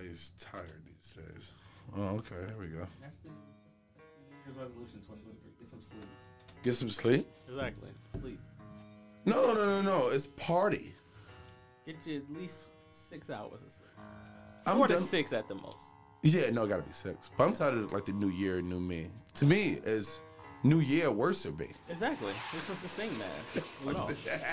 Everybody's tired these days. Oh, okay. There we go. That's the, that's the New Year's resolution 2023. Get some sleep. Get some sleep. Exactly. Sleep. No, no, no, no. It's party. Get you at least six hours of sleep. I'm Four to done- six at the most. Yeah, no, it gotta be six. But I'm tired of like the new year, new me. To me, is new year worse than me. Exactly. This is the sing mask. We know.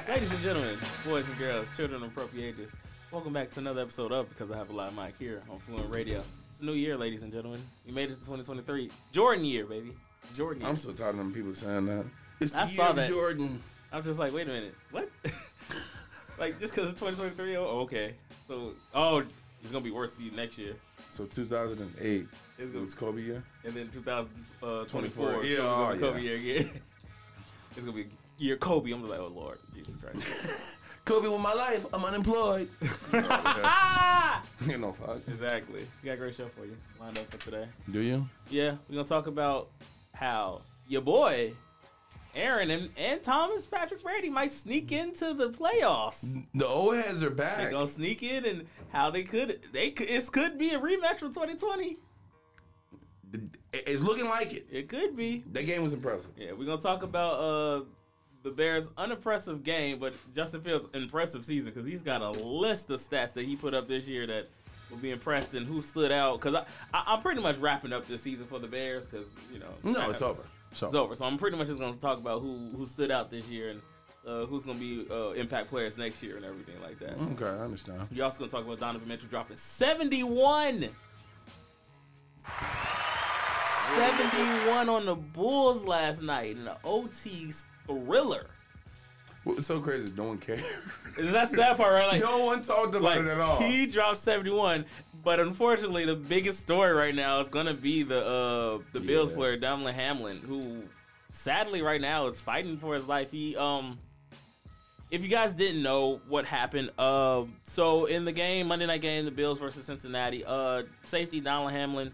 Ladies and gentlemen, boys and girls, children of appropriate ages, welcome back to another episode of Because I Have a Live Mic here on Fluent Radio. It's a new year, ladies and gentlemen. We made it to 2023. Jordan year, baby. Jordan year. I'm so tired of them people saying that. It's the I year saw of that. Jordan. I'm just like, wait a minute, what? like just because it's 2023, oh, okay. So, oh, it's gonna be worse to you next year, So 2008 It's it gonna- was Kobe year. and then 2024, uh, 24, it's yeah, gonna be oh, Kobe yeah. year again. it's gonna be year Kobe. I'm just like, oh Lord, Jesus Christ. Kobe with my life. I'm unemployed. you know, ah! fuck. Exactly. We got a great show for you lined up for today. Do you? Yeah, we're gonna talk about how your boy Aaron and, and Thomas Patrick Brady might sneak into the playoffs. The old heads are back. They're gonna sneak in and how they could they could it could be a rematch from 2020. It's looking like it. It could be. That game was impressive. Yeah, we're gonna talk about uh the Bears' unimpressive game, but Justin Fields' impressive season because he's got a list of stats that he put up this year that will be impressed and who stood out. Because I, I I'm pretty much wrapping up this season for the Bears because you know No, it's over. So It's over. So I'm pretty much just gonna talk about who who stood out this year and uh, who's gonna be uh, impact players next year and everything like that. Okay, I understand. You're also gonna talk about Donovan Mitchell dropping 71. 71 on the Bulls last night in the OT thriller. What's so crazy? No one cares. Is that part, right? Like, no one talked about like it at all. he dropped 71, but unfortunately, the biggest story right now is gonna be the uh the Bills Yeah. player Damar Hamlin, who sadly right now is fighting for his life. He um. If you guys didn't know what happened, uh, so in the game, Monday night game, the Bills versus Cincinnati, uh, safety Donald Hamlin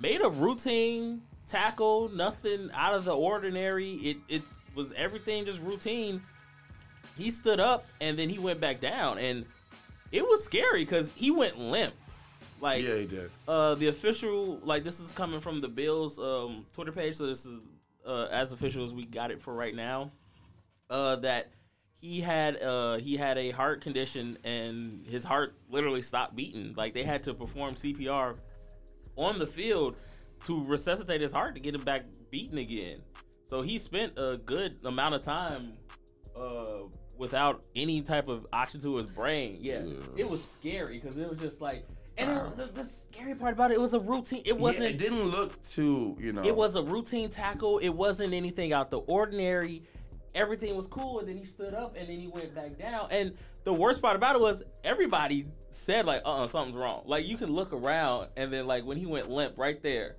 made a routine tackle, nothing out of the ordinary. It it was everything just routine. He stood up and then he went back down, and it was scary because he went limp. Like yeah, he did. uh, the official, like this is coming from the Bills um, Twitter page, so this is uh, as official as we got it for right now. Uh, that he had uh, he had a heart condition and his heart literally stopped beating. Like they had to perform CPR on the field to resuscitate his heart to get him back beating again. So he spent a good amount of time uh, without any type of oxygen to his brain. Yeah, it was scary because it was just like, and it, the, the scary part about it, it was a routine. It wasn't. Yeah, it didn't look too, you know. It was a routine tackle. It wasn't anything out the ordinary. Everything was cool, and then he stood up, and then he went back down. And the worst part about it was everybody said like, "Uh, uh something's wrong." Like you can look around, and then like when he went limp right there,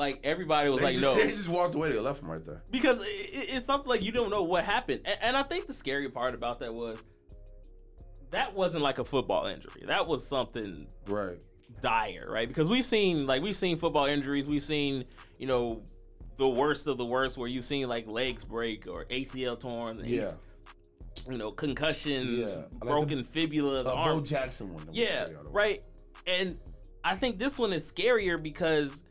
like everybody was They like, just, "No," They just walked away. They left him right there. because it, it- it's something like you don't know what happened. And, and I think the scary part about that was that wasn't like a football injury. That was something Right. dire, right? Because we've seen like we've seen football injuries, we've seen you know the worst of the worst, where you've seen like legs break or ACL torn, Yeah. you know concussions, Yeah. I like broken fibulas, Uh, Bo. Jackson one. Yeah, right. And I think this one is scarier because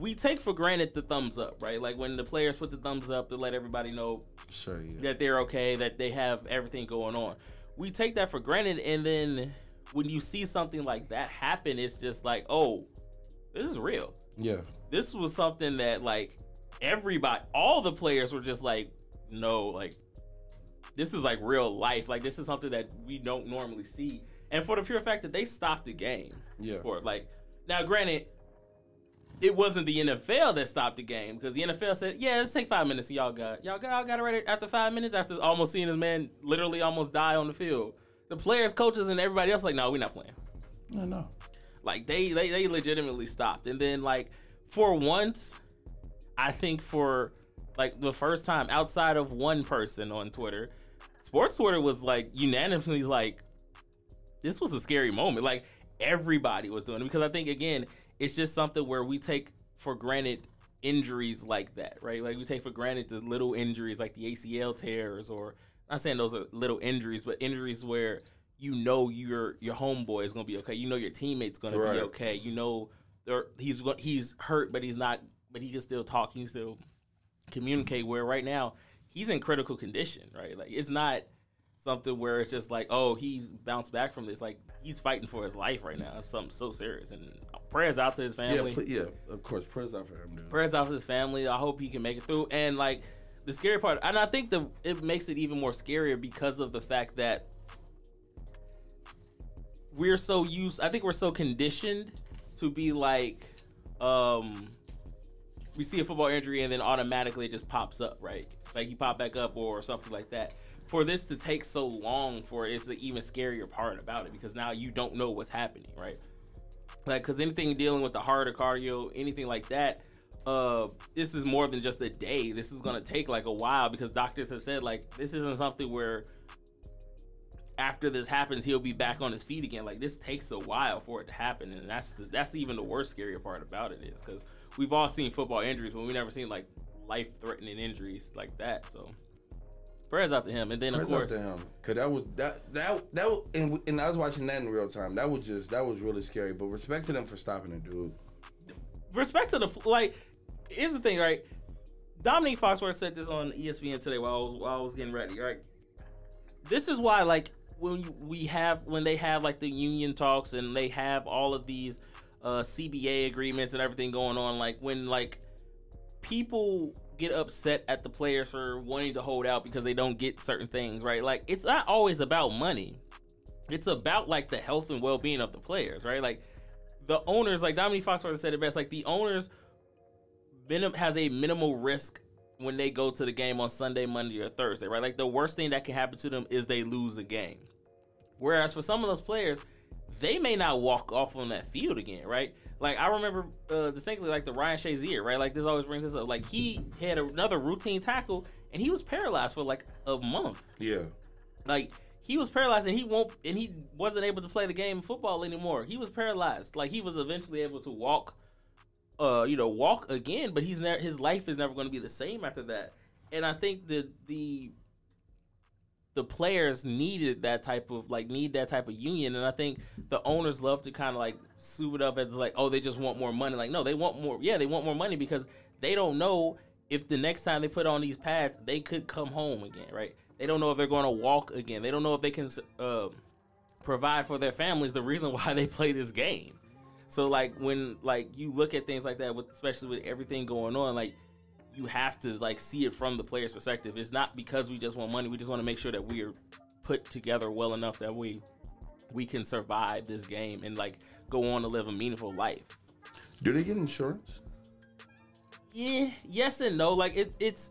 we take for granted the thumbs up, right? Like when the players put the thumbs up to let everybody know Sure. Yeah. that they're okay, that they have everything going on. We take that for granted, and then when you see something like that happen, it's just like, oh, this is real. Yeah. This was something that like everybody, all the players were just like, no, like this is like real life. Like this is something that we don't normally see, and for the pure fact that they stopped the game Yeah. for. Like now, granted, it wasn't the NFL that stopped the game because the NFL said, "Yeah, let's take five minutes. Y'all got y'all got y'all got it ready after five minutes after almost seeing this man literally almost die on the field." The players, coaches, and everybody else like, "No, we're not playing." No, no. Like they they they legitimately stopped, and then like for once, I think for like the first time outside of one person on Twitter, sports Twitter was like unanimously like, this was a scary moment. Like everybody was doing it because I think again, it's just something where we take for granted injuries like that, right? Like we take for granted the little injuries like the ACL tears or I'm not saying those are little injuries, but injuries where you know your your homeboy is gonna be okay. You know your teammate's gonna Right. be okay. You know he's he's hurt, but he's not. But he can still talk. He can still communicate. Where right now he's in critical condition. Right, like it's not something where it's just like, oh, he's bounced back from this. Like he's fighting for his life right now. It's something so serious. And prayers out to his Yeah, family. pl- yeah, of course. Prayers out for him, dude. prayers out for his family. I hope he can make it through. And like the scary part, and I think the it makes it even more scarier because of the fact that we're so used. I think we're so conditioned to be like, um, we see a football injury and then automatically it just pops up, right? Like you pop back up or something like that. For this to take so long for it is the even scarier part about it because now you don't know what's happening, right? Like because anything dealing with the heart or cardio anything like that uh this is more than just a day. This is gonna take like a while because doctors have said like this isn't something where after this happens he'll be back on his feet again. Like this takes a while for it to happen and that's the, that's even the worst scarier part about it is because we've all seen football injuries but we never seen like life-threatening injuries like that so prayers out to him and then Prayers of out course to him, cause that was that that that was, and, and I was watching that in real time. That was just that was really scary. But respect to them for stopping it, dude. respect to the like. Here's the thing, right? Dominique Foxworth said this on ESPN today while I was, while I was getting ready, right? This is why, like, when we have when they have like the union talks and they have all of these uh, CBA agreements and everything going on, like when like people get upset at the players for wanting to hold out because they don't get certain things, right? Like, it's not always about money. It's about like the health and well being of the players, right? Like the owners, like Dominique Foxworth said it best, like the owners minim- has a minimal risk when they go to the game on Sunday, Monday, or Thursday, right? Like the worst thing that can happen to them is they lose a game. Whereas for some of those players, they may not walk off on that field again, right? Like I remember uh, distinctly, like the Ryan Shazier, right? Like this always brings this up. Like he had another routine tackle and he was paralyzed for like a month. Yeah, Like he was paralyzed and he won't and he wasn't able to play the game of football anymore. He was paralyzed. Like he was eventually able to walk uh you know walk again, but he's never his life is never going to be the same after that. And I think the the the players needed that type of like need that type of union and I think the owners love to kind of like soup it up as like oh they just want more money. Like no, they want more yeah, they want more money because they don't know if the next time they put on these pads, they could come home again, right? They don't know if they're going to walk again. They don't know if they can uh, provide for their families. The reason why they play this game. So like when like you look at things like that, with especially with everything going on, like you have to like see it from the player's perspective. It's not because we just want money. We just want to make sure that we are put together well enough that we we can survive this game and like go on to live a meaningful life. do they get insurance? Yeah, yes and no. Like it's it's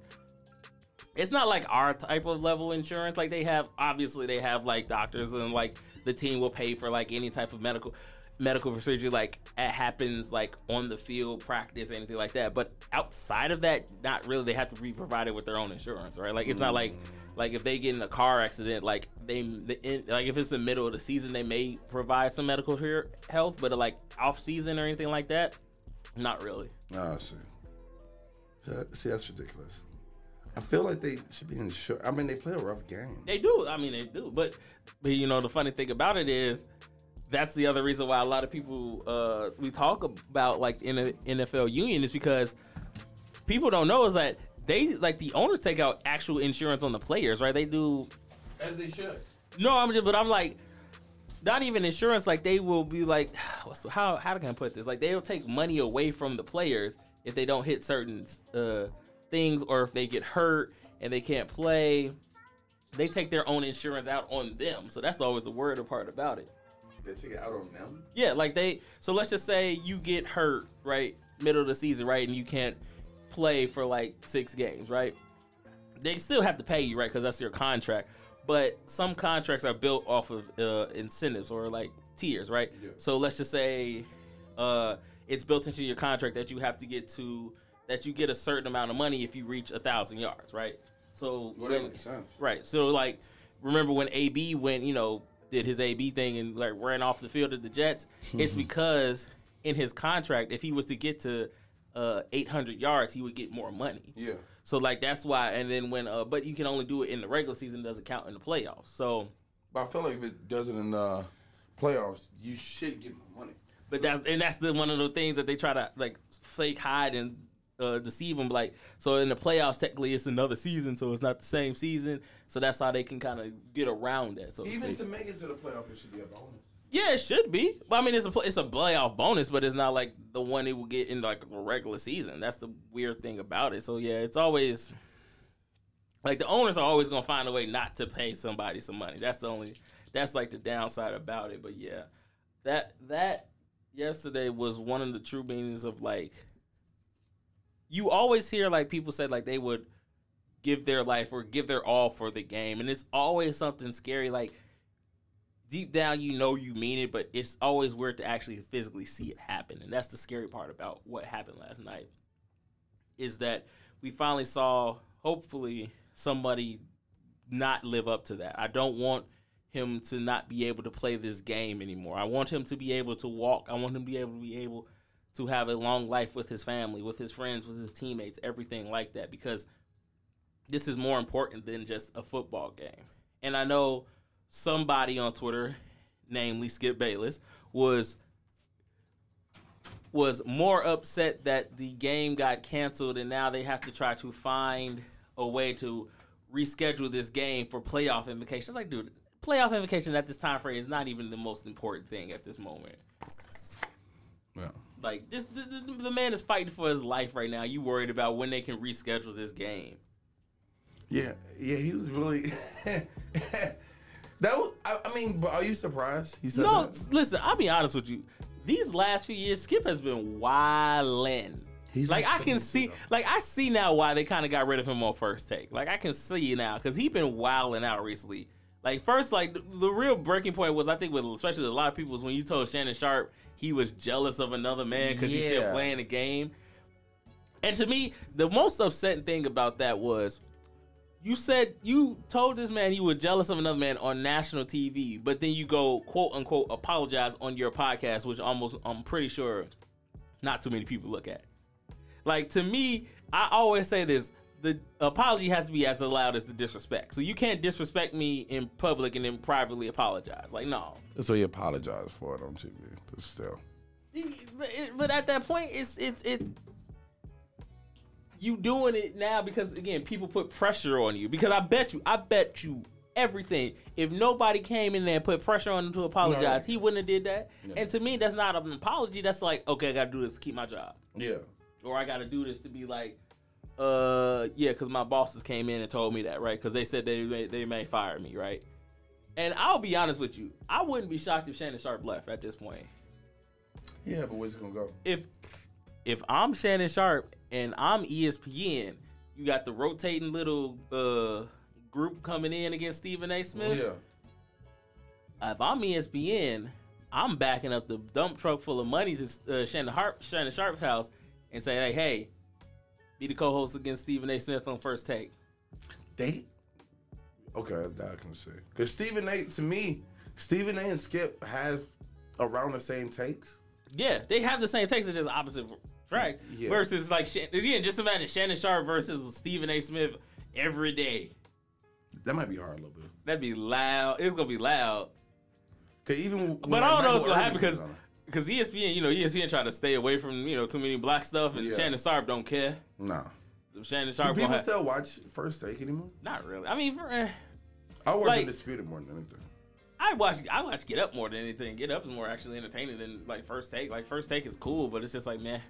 it's not like our type of level insurance. Like they have obviously they have like doctors and like the team will pay for like any type of medical medical procedure like it happens like on the field practice anything like that but outside of that not really they have to be provided with their own insurance right like it's not like mm. like if they get in a car accident like they the, in, like if it's the middle of the season they may provide some medical care, health but like off season or anything like that not really Oh, I see. See, that's ridiculous. I feel like they should be insured. I mean, they play a rough game. They do. I mean, they do. But, but you know, the funny thing about it is, that's the other reason why a lot of people uh, we talk about like in a NFL union is because people don't know is that they like the owners take out actual insurance on the players, right? They do. As they should. No, I'm just, but I'm like, not even insurance. Like they will be like, what's how how can I put this? Like they'll take money away from the players if they don't hit certain uh, things or if they get hurt and they can't play. They take their own insurance out on them. So that's always the word part about it. They take it out on them. Yeah, like they. So let's just say you get hurt right middle of the season, right, and you can't play for like six games, right? They still have to pay you, right, because that's your contract. But some contracts are built off of uh, incentives or like tiers, right? Yeah. So let's just say uh, it's built into your contract that you have to get to that you get a certain amount of money if you reach a thousand yards, right? So Well, that makes sense. Right. So like, remember when AB went, you know, did his AB thing and like ran off the field of the Jets? it's because in his contract, if he was to get to uh, 800 yards, he would get more money. Yeah. So like that's why. And then when, uh, but you can only do it in the regular season; it doesn't count in the playoffs. So But I feel like if it does it in uh, playoffs, you should get more money. But that's and that's the one of the things that they try to like fake hide and uh, deceive them. Like so in the playoffs, technically it's another season, so it's not the same season. So that's how they can kind of get around that. So Even to make it to the playoff, it should be a bonus. yeah, it should be. But I mean, it's a it's a playoff bonus, but it's not like the one they will get in like a regular season. That's the weird thing about it. So yeah, it's always like the owners are always gonna find a way not to pay somebody some money. That's the only that's like the downside about it. But yeah, that that yesterday was one of the true meanings of like you always hear like people say like they would give their life or give their all for the game, and it's always something scary like. Deep down, you know you mean it, but it's always weird to actually physically see it happen, and that's the scary part about what happened last night. Is that we finally saw, hopefully, somebody not live up to that. I don't want him to not be able to play this game anymore. I want him to be able to walk. I want him to be able to be able to have a long life with his family, with his friends, with his teammates, everything like that because this is more important than just a football game. And I know somebody on Twitter, namely Skip Bayless, was was more upset that the game got canceled and now they have to try to find a way to reschedule this game for playoff implications. Like, dude, playoff implication at this time frame is not even the most important thing at this moment. Yeah. Like, this the, the, the man is fighting for his life right now. You worried about when they can reschedule this game? Yeah, yeah, he was really. that was. I, I mean, but are you surprised? He said No, that? listen, I'll be honest with you. These last few years, Skip has been wildin'. He's like I can see, though. like I see now why they kind of got rid of him on first take. Like I can see now because he been wilding out recently. Like first, like the, the real breaking point was I think with especially with a lot of people was when you told Shannon Sharpe he was jealous of another man because he's still playing the game. And to me, the most upsetting thing about that was you said you told this man you were jealous of another man on national TV, but then you go quote unquote apologize on your podcast, which almost I'm pretty sure not too many people look at. Like to me, I always say this: the apology has to be as loud as the disrespect. So you can't disrespect me in public and then privately apologize. Like no. So he apologized for it on TV, but still. But, it- but at that point, it's it's it. You doing it now because again, people put pressure on you. Because I bet you, I bet you everything. If nobody came in there and put pressure on him to apologize, No. he wouldn't have did that. Yeah. And to me, that's not an apology. That's like, okay, I got to do this to keep my job, Yeah. or I got to do this to be like, uh, yeah, because my bosses came in and told me that, right? Because they said they may, they may fire me, right? And I'll be honest with you, I wouldn't be shocked if Shannon Sharpe left at this point Yeah, but where's it gonna go? if if I'm Shannon Sharpe and I'm ESPN, you got the rotating little uh group coming in against Stephen A. Smith. Yeah. If I'm ESPN, I'm backing up the dump truck full of money to uh, Shannon Harp, Shannon Sharpe's house, and say, "Hey, hey, be the co-host against Stephen A. Smith on First Take." They. Okay, that I can see. Because Stephen A. To me, Stephen A. and Skip have around the same takes. Yeah, they have the same takes, it's just opposite track. Yeah. Versus like, again, just imagine Shannon Sharpe versus Stephen A. Smith every day. That might be hard a little bit. That'd be loud. It's gonna be loud. Cause even But I don't know what's gonna happen because because ESPN, you know, ESPN try to stay away from you know too many black stuff, and Yeah. Shannon Sharpe don't care. nah. Shannon Do people have, still watch First Take anymore? not really. I mean, for, eh, I watch Like- Undisputed more than anything. I watch I watch Get Up more than anything. Get Up is more actually entertaining than like First Take. Like First Take is cool, but it's just like man.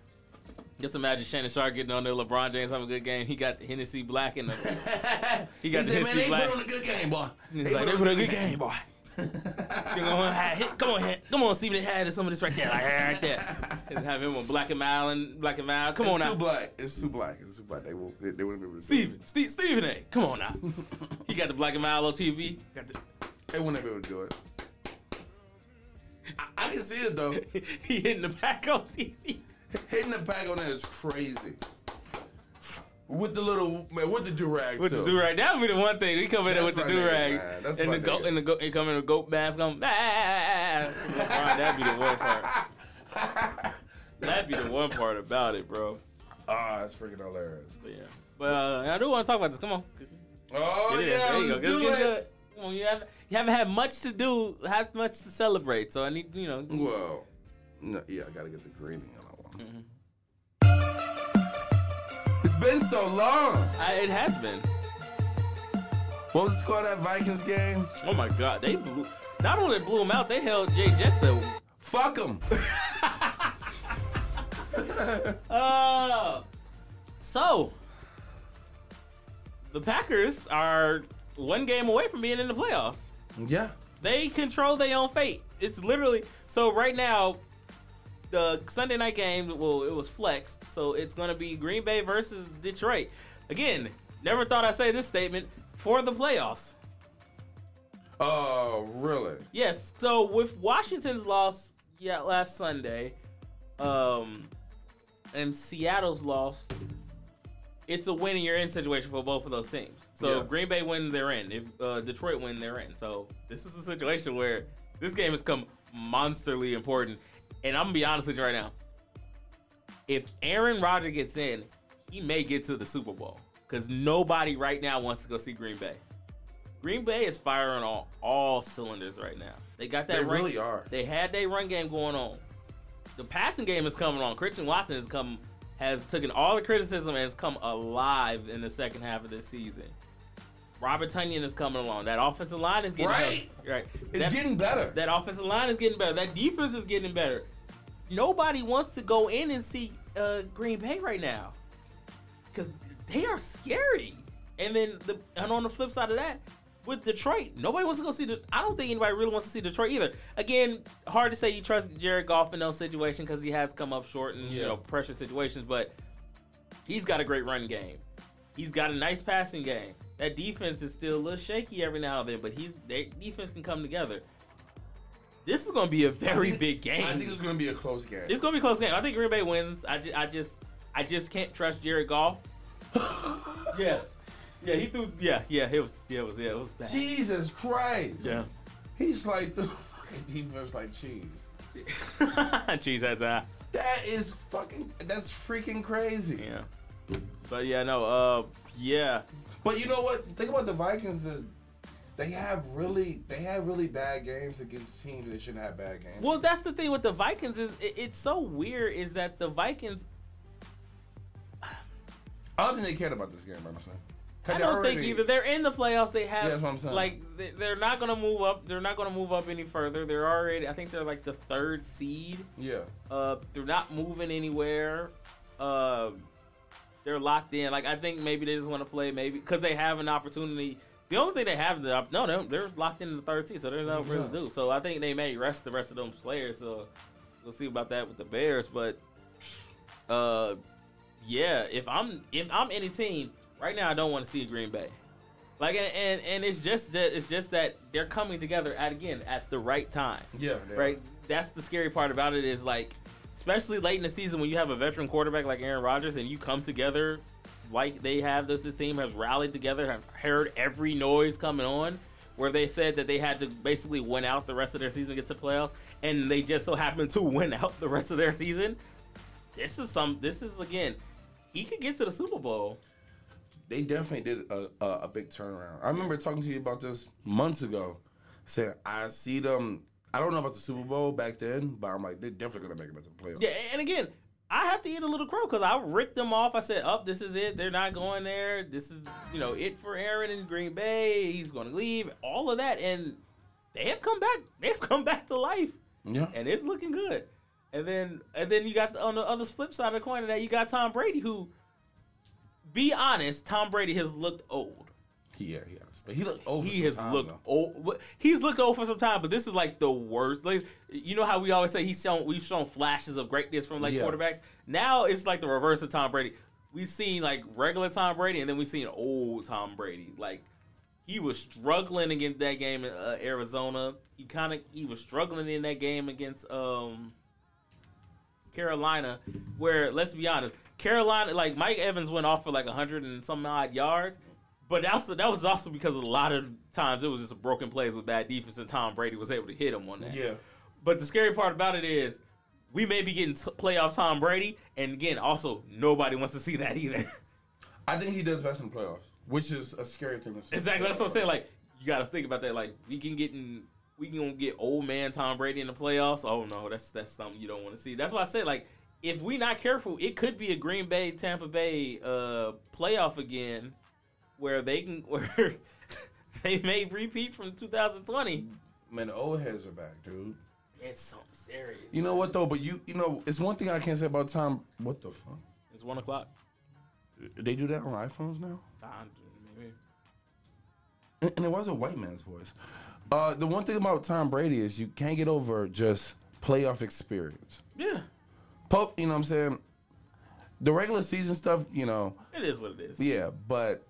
Just imagine Shannon Sharpe getting on there, LeBron James having a good game. He got the Hennessy Black and the He got the said, Hennessy man, they Black. put on a good game, boy. He's like, they put on a good game, boy. You know, hit- come on, hit- come on, Stephen. Had some of this right there, like right there. And have him on Black and Mild and Black and Mild. Come on it's now, too black. It's too black. It's too black. They will. They, they wouldn't be able to. do Steven, Steve, Stephen A. Come on now. he got the Black and Mild on TV. Got the. They wouldn't be able to do it. I, I can see it though. he hitting the back on TV. Hitting the pack on that is crazy. With the little man, with the durag With too. the do rag, that would be the one thing. We come in there with That's the my do nigga, rag man. That's and my the goat nigga. and the goat. He come in a goat mask on. Ah, that'd be the one part. That'd be the one part about it, bro. Ah, it's freaking hilarious. But yeah, but uh, I do want to talk about this. Come on. Oh Get in. yeah, there you go. let's Let's do get it. it. Come on, you haven't you haven't had much to do, have much to celebrate. So I need you know. Well, no, yeah, I gotta get the grading on that one. Mm-hmm. It's been so long. I, it has been. What was the score of that Vikings game? Oh my God, they blew. Not only blew him out, they held Jay Jets to. Fuck them. Uh, so the Packers are one game away from being in the playoffs. yeah. They control their own fate. It's literally so right now. The Sunday night game, well, it was flexed, so it's going to be Green Bay versus Detroit. Again, never thought I'd say this statement for the playoffs. Oh, really? Yes. So with Washington's loss, yeah, last Sunday, um, and Seattle's loss, it's a win and you're in situation for both of those teams. So Yeah. if Green Bay win, they're in. If uh, Detroit win, they're in. So this is a situation where this game has come monsterly important. And I'm gonna be honest with you right now. If Aaron Rodgers gets in, he may get to the Super Bowl because nobody right now wants to go see Green Bay. Green Bay is firing on all cylinders right now. They got that They run, really are. They had their run game going on. The passing game is coming on. Christian Watson has come has taken all the criticism and has come alive in the second half of this season. Robert Tonyan is coming along. That offensive line is getting Right. better. Right. It's That- getting better. that offensive line is getting better. That defense is getting better. Nobody wants to go in and see uh, Green Bay right now because they are scary. And then the and on the flip side of that, with Detroit, nobody wants to go see the. I don't think anybody really wants to see Detroit either. Again, hard to say you trust Jared Goff in those situations because he has come up short in you know pressure situations, but he's got a great run game. He's got a nice passing game. That defense is still a little shaky every now and then, but he's their defense can come together. This is going to be a very think- big game. I think it's gonna be a close game. it's going to be a close game. I think Green Bay wins. I, I just I just can't trust Jared Goff. yeah, yeah, he threw. Yeah, yeah, it was. Yeah, it was. Yeah, it was bad. Jesus Christ. Yeah. He's like the fucking defense like cheese. Cheese heads eye. That is fucking. That's freaking crazy. Yeah. But yeah, no. Uh, yeah. But you know what? Think about the Vikings is they have really they have really bad games against teams that shouldn't have bad games. Well, that's the thing with the Vikings is it, it's so weird. Is that the Vikings? I don't think they cared about this game, honestly. I don't think either. They're in the playoffs. They have Yeah, that's what I'm saying. like they- they're not gonna move up. They're not gonna move up any further. They're already. I think they're like the third seed. Yeah. Uh, they're not moving anywhere. Uh, they're locked in. Like I think maybe they just want to play maybe because they have an opportunity. The only thing they have the no, they're, they're locked in the third seed, so there's nothing really to do. So I think they may rest the rest of those players. So we'll see about that with the Bears. But uh, yeah, if I'm if I'm any team right now, I don't want to see Green Bay. Like and, and and it's just that it's just that they're coming together at again at the right time Yeah. they are. right? That's the scary part about it is like, especially late in the season when you have a veteran quarterback like Aaron Rodgers and you come together like they have this. This team has rallied together, have heard every noise coming on. Where they said that they had to basically win out the rest of their season, to get to playoffs, and they just so happened to win out the rest of their season. This is some. This is again, he could get to the Super Bowl. They definitely did a, a, a big turnaround. I remember talking to you about this months ago, saying I see them. I don't know about the Super Bowl back then, but I'm like they're definitely gonna make it to the playoffs. Yeah, and again, I have to eat a little crow because I ripped them off. I said, "Up, this is it. They're not going there. This is you know it for Aaron in Green Bay. He's going to leave. All of that, and they have come back. They've come back to life, Yeah. and it's looking good. And then and then you got the, on the other flip side of the coin of that, you got Tom Brady, who, be honest, Tom Brady has looked old. Yeah, has. But he looked over. He has time, looked though. old. He's looked old for some time, but this is like the worst. Like you know how we always say he's shown we've shown flashes of greatness from like Yeah. quarterbacks. Now it's like the reverse of Tom Brady. We've seen like regular Tom Brady, and then we've seen old Tom Brady. Like he was struggling against that game in uh, Arizona. He kind of he was struggling in that game against um Carolina, where let's be honest, Carolina like Mike Evans went off for like hundred and some odd yards, but that also that was also because a lot of times it was just broken plays with bad defense, and Tom Brady was able to hit him on that. Yeah. But the scary part about it is we may be getting t- playoffs Tom Brady, and again, also nobody wants to see that either. I think he does best in the playoffs, which is a scary thing to say. exactly, that's what I'm saying. Like you got to think about that. Like we can get in, we can get old man Tom Brady in the playoffs. Oh no, that's that's something you don't want to see. That's why I said like if we not careful, it could be a Green Bay Tampa Bay uh, playoff again, where they can where they may repeat from 2020. Man, the old heads are back, dude. It's something serious. You know what though? But you, you know, it's one thing I can't say about Tom. What the fuck? It's one o'clock. They do that on iPhones now, Time. and, and it was a white man's voice. Uh, the one thing about Tom Brady is you can't get over just playoff experience. Yeah, Pope, you know what I'm saying? The regular season stuff, you know, it is what it is. yeah, but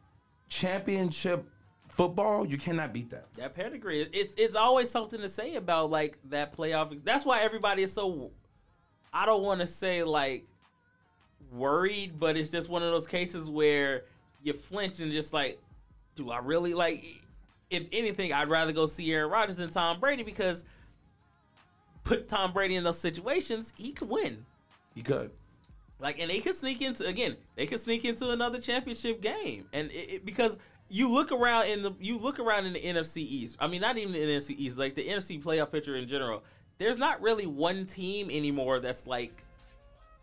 championship football, you cannot beat that. That pedigree, it's it's always something to say about like that playoff. That's why everybody is so. I don't want to say like worried, but it's just one of those cases where you flinch and just like, do I really like? If anything, I'd rather go see Aaron Rodgers than Tom Brady because put Tom Brady in those situations, he could win. You could. Like, and they could sneak into again. They could sneak into another championship game, and it, it- because you look around in the you look around in the NFC East. I mean, not even the NFC East, like the NFC playoff picture in general. There's not really one team anymore that's like,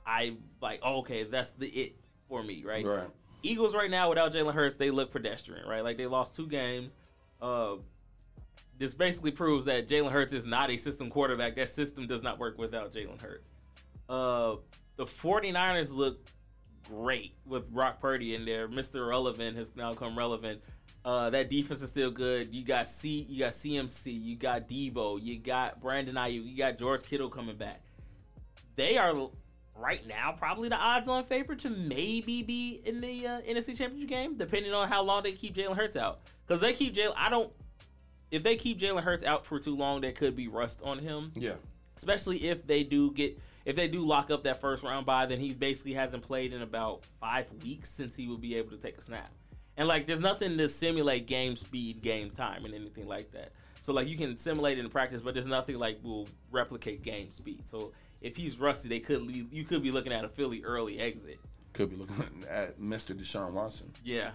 I like. Oh, okay, that's the it for me, right? Right. Eagles right now without Jalen Hurts, they look pedestrian, right? Like they lost two games. Uh, this basically proves that Jalen Hurts is not a system quarterback. That system does not work without Jalen Hurts. Uh, the 49ers look great with Brock Purdy in there. Mr. Relevant has now come relevant. Uh, that defense is still good. You got C, you got CMC, you got Deebo, you got Brandon Aiyuk, you got George Kittle coming back. They are right now probably the odds-on favorite to maybe be in the uh, NFC Championship game, depending on how long they keep Jalen Hurts out. Because they keep Jalen, I don't. If they keep Jalen Hurts out for too long, there could be rust on him Yeah. especially if they do get if they do lock up that first round by then he basically hasn't played in about five weeks since he will be able to take a snap and like there's nothing to simulate game speed game time and anything like that so like you can simulate it in practice but there's nothing like will replicate game speed so if he's rusty they could leave, you could be looking at a philly early exit Could be looking at Mr. Deshaun Watson. yeah.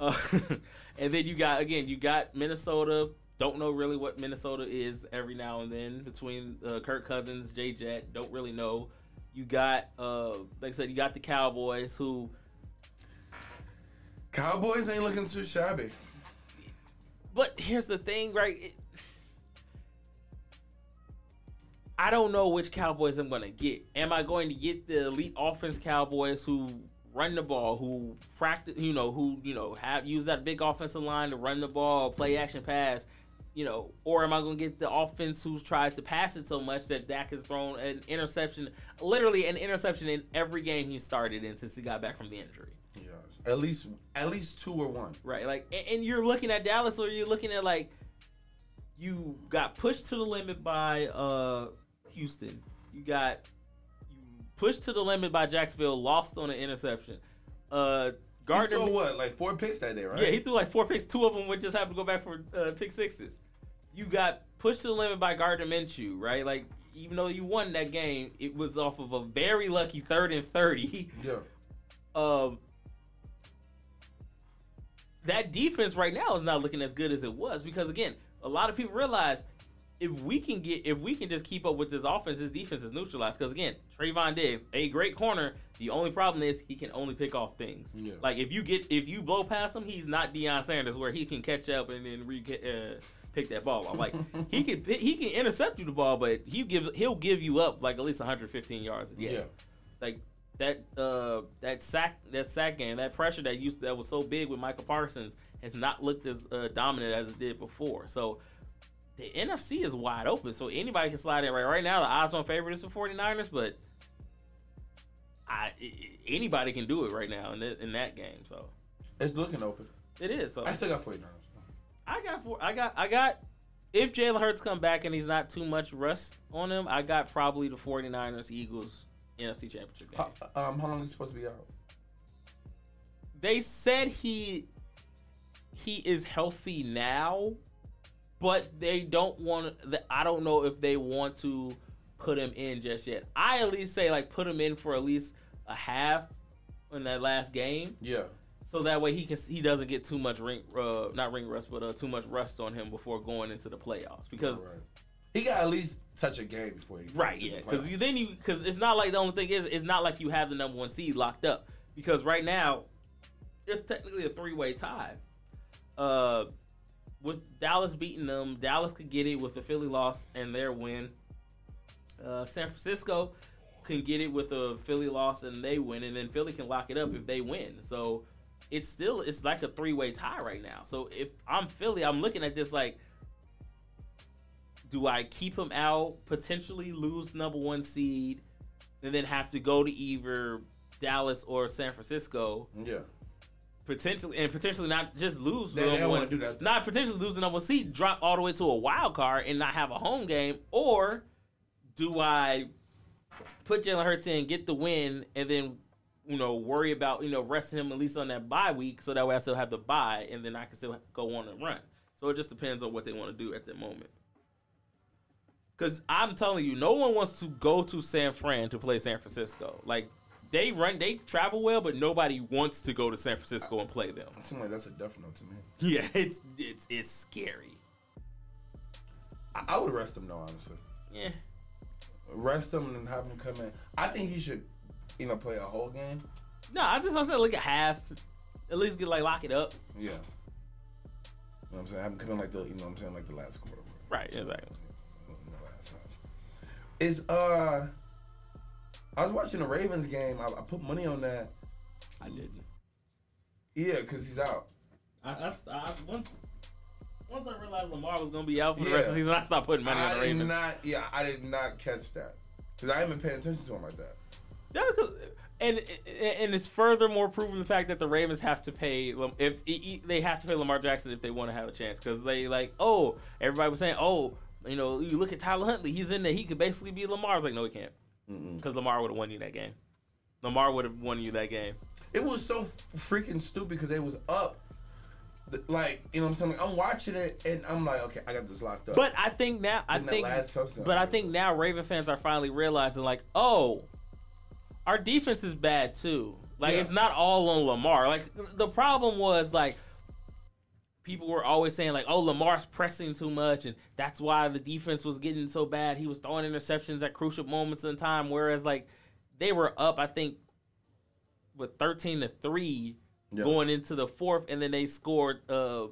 Uh, and then you got again, you got Minnesota. Don't know really what Minnesota is every now and then between uh, Kirk Cousins, Jay Jet. Don't really know. You got, uh, like I said, you got the Cowboys who. Cowboys ain't looking too shabby. But here's the thing, right? It, I don't know which Cowboys I'm going to get. Am I going to get the elite offense Cowboys who run the ball, who practice, you know, who you know have use that big offensive line to run the ball, play action pass, you know, or am I going to get the offense who tries to pass it so much that Dak has thrown an interception, literally an interception in every game he started in since he got back from the injury. Yes. At least at least two or one. Right. Like, and, and you're looking at Dallas, or you're looking at like you got pushed to the limit by uh Houston. You got you pushed to the limit by Jacksonville, lost on an interception. Uh, Gardner. Gardner what? Like four picks that day, right? Yeah, he threw like four picks. Two of them would just have to go back for uh, pick sixes. You got pushed to the limit by Gardner Minshew, right? Like, even though you won that game, it was off of a very lucky third and thirty. Yeah. um, that defense right now is not looking as good as it was because again, a lot of people realize if we can get if we can just keep up with this offense, this defense is neutralized. Because again, Trevon Diggs, a great corner. The only problem is he can only pick off things. Yeah. Like if you get if you blow past him, he's not Deion Sanders where he can catch up and then re uh, pick that ball off. Like he can he can intercept you the ball, but he give he'll give you up like at least 115 yards a Yeah. like that uh that sack that sack game that pressure that used that was so big with Michael Parsons has not looked as uh, dominant as it did before. So the NFC is wide open. So anybody can slide in right right now. The odds on favorite is the 49ers, but I anybody can do it right now in that, in that game. So It's looking open. it is. So I still got 49ers. I got four. I got. I got. If Jalen Hurts come back and he's not too much rust on him, I got probably the 49ers Eagles NFC Championship game. How, um, how long is he supposed to be out? they said he he is healthy now, but they don't want. I don't know if they want to put him in just yet. I at least say like put him in for at least a half in that last game, Yeah. so that way he can he doesn't get too much ring uh not ring rust but uh too much rust on him before going into the playoffs because Right. He got at least touch a game before he. right yeah because you then you because it's not like the only thing is it's not like you have the number one seed locked up because right now it's technically a three way tie. Uh, with Dallas beating them, Dallas could get it with the Philly loss and their win. Uh, San Francisco can get it with a Philly loss and they win, and then Philly can lock it up if they win. So it's still it's like a three way tie right now. So if I'm Philly, I'm looking at this like, do I keep him out, potentially lose number one seed, and then have to go to either Dallas or San Francisco? Yeah. potentially and potentially not just lose They- the number one, that. not potentially lose the number one seed, drop all the way to a wild card and not have a home game, or do I put Jalen Hurts in, get the win, and then you know worry about you know resting him at least on that bye week, so that way I still have the bye, and then I can still go on and run. So it just depends on what they want to do at that moment. Because I'm telling you, no one wants to go to San Fran to play San Francisco. Like they run, they travel well, but nobody wants to go to San Francisco and play them. It seems like that's a death note to me. Yeah, it's it's it's scary. I, I would arrest him though, honestly. Yeah, Arrest him and have him come in. I think he should, you know, play a whole game. no, I just I said look at half, at least get like lock it up. Yeah. You know what I'm saying? Have him come in like the, you know what I'm saying, like the last quarter. Right, exactly. In the last half. Is uh, I was watching the Ravens game. I, I put money on that. I didn't. Yeah, cause he's out. I, I, I once once I realized Lamar was gonna be out for the rest of the season, I stopped putting money on the I Ravens. not. Yeah, I did not catch that because I haven't paying attention to him like that. Yeah, 'cause- and and it's furthermore proven the fact that the Ravens have to pay if they have to pay Lamar Jackson if they want to have a chance because they like oh everybody was saying oh you know you look at Tyler Huntley he's in there he could basically be Lamar I was like no he can't because Lamar would have won you that game Lamar would have won you that game It was so freaking stupid because they was up. Like you know what I'm saying? Like, I'm watching it and I'm like, okay, I got this locked up. but I think now I think last but I think now Raven fans are finally realizing like oh our defense is bad too. Like Yeah. it's not all on Lamar. Like the problem was like people were always saying like, "Oh, Lamar's pressing too much, and that's why the defense was getting so bad. He was throwing interceptions at crucial moments in time." Whereas like they were up, I think, with thirteen to three Yeah. going into the fourth, and then they scored uh,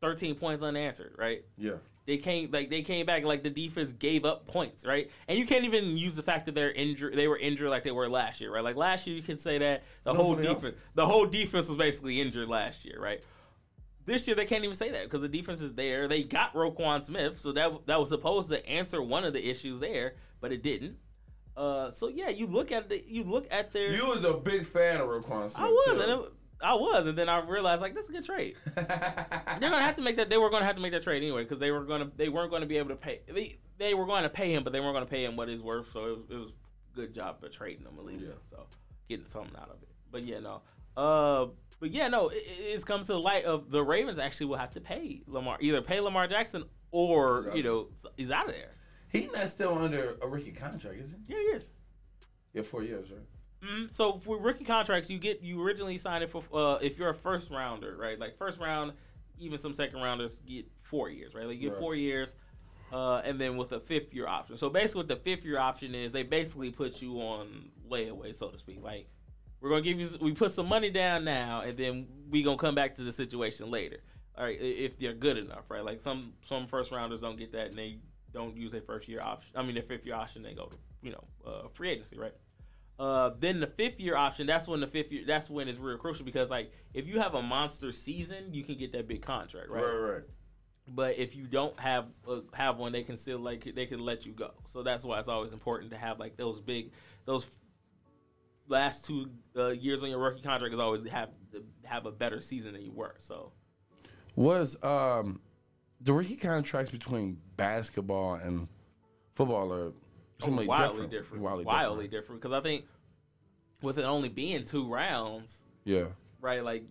thirteen points unanswered. Right? yeah, They came like they came back like the defense gave up points, right? And you can't even use the fact that they're injured. They were injured like they were last year, right? Like last year, you can say that the No, whole defense, the whole defense was basically injured last year, right? This year they can't even say that because the defense is there. They got Roquan Smith, so that that was supposed to answer one of the issues there, but it didn't. Uh, so yeah, you look at the you look at their. you was a big fan of Roquan Smith. I was, too. and it, I was, and then I realized like this is a good trade. They're gonna have to make that. They were gonna have to make that trade anyway because they were gonna. They weren't gonna be able to pay. They they were going to pay him, but they weren't gonna pay him what he's worth. So it was, it was a good job for trading him at least. Yeah. So getting something out of it. But yeah, no. Uh, but yeah, no. It, it's come to the light of the Ravens actually will have to pay Lamar, either pay Lamar Jackson or out. you know he's out of there. He not still under a rookie contract, is he? Yeah, he is. Yeah, four years, right? Mhm. So for rookie contracts, you get you originally signed it for uh, if you're a first rounder, right? Like first round, even some second rounders get four years, right? Like you get Right. four years, uh, and then with a fifth year option. So basically, what the fifth year option is, they basically put you on layaway, so to speak. Like we're gonna give you, we put some money down now, and then we gonna come back to the situation later. All right, if they're good enough, right? Like some some first rounders don't get that, and they don't use their first year option. I mean, their fifth year option, they go to you know uh, free agency, right? Uh, then the fifth year option, that's when the fifth year, that's when it's real crucial because like if you have a monster season, you can get that big contract, right? Right, right. But if you don't have uh, have one, they can still like they can let you go. So that's why it's always important to have like those big those last two uh, years on your rookie contract is always have have a better season than you were. So Was um the rookie contracts between basketball and football are similarly oh, wildly different, Wildly, wildly different. different because I think with it only being two rounds, Yeah. right? Like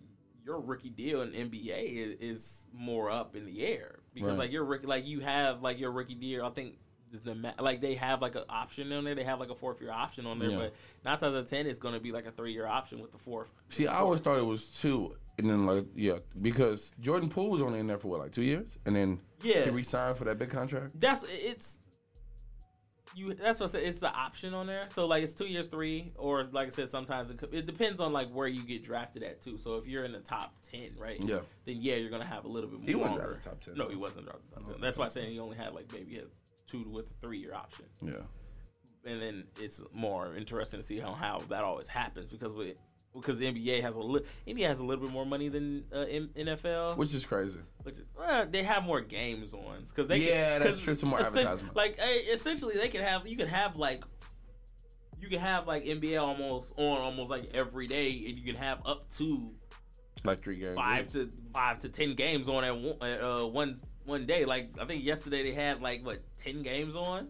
your rookie deal in NBA is, is more up in the air because Right. like your rookie, like you have like your rookie deal. I think the ma- like they have like an option on there. They have like a fourth year option on there, Yeah. but nine times out of ten, it's going to be like a three year option with the fourth. See, I always thought it was two, and then like yeah, because Jordan Poole was only in there for what like two years, and then Yeah. he re-signed for that big contract. That's it's you. That's what I said. It's the option on there. So like it's two years, three, or like I said, sometimes it, it depends on like where you get drafted at too. So if you're in the top ten, right? Yeah. Then yeah, you're gonna have a little bit more. He wasn't longer. drafted top 10. No, he wasn't drafted top ten. That's why I'm saying he only had like maybe a two with a three year option. Yeah, and then it's more interesting to see how, how that always happens because with because the NBA has a li- NBA has a little bit more money than uh, M- NFL, which is crazy. which is, well, they have more games on because they Yeah, can, that's true, some more advertisement. Like eh, essentially, they can have you can have like you can have like NBA almost on almost like every day, and you can have up to Like three games. five to five to ten games on at one, at, uh, one one day. Like I think yesterday they had like what ten games on.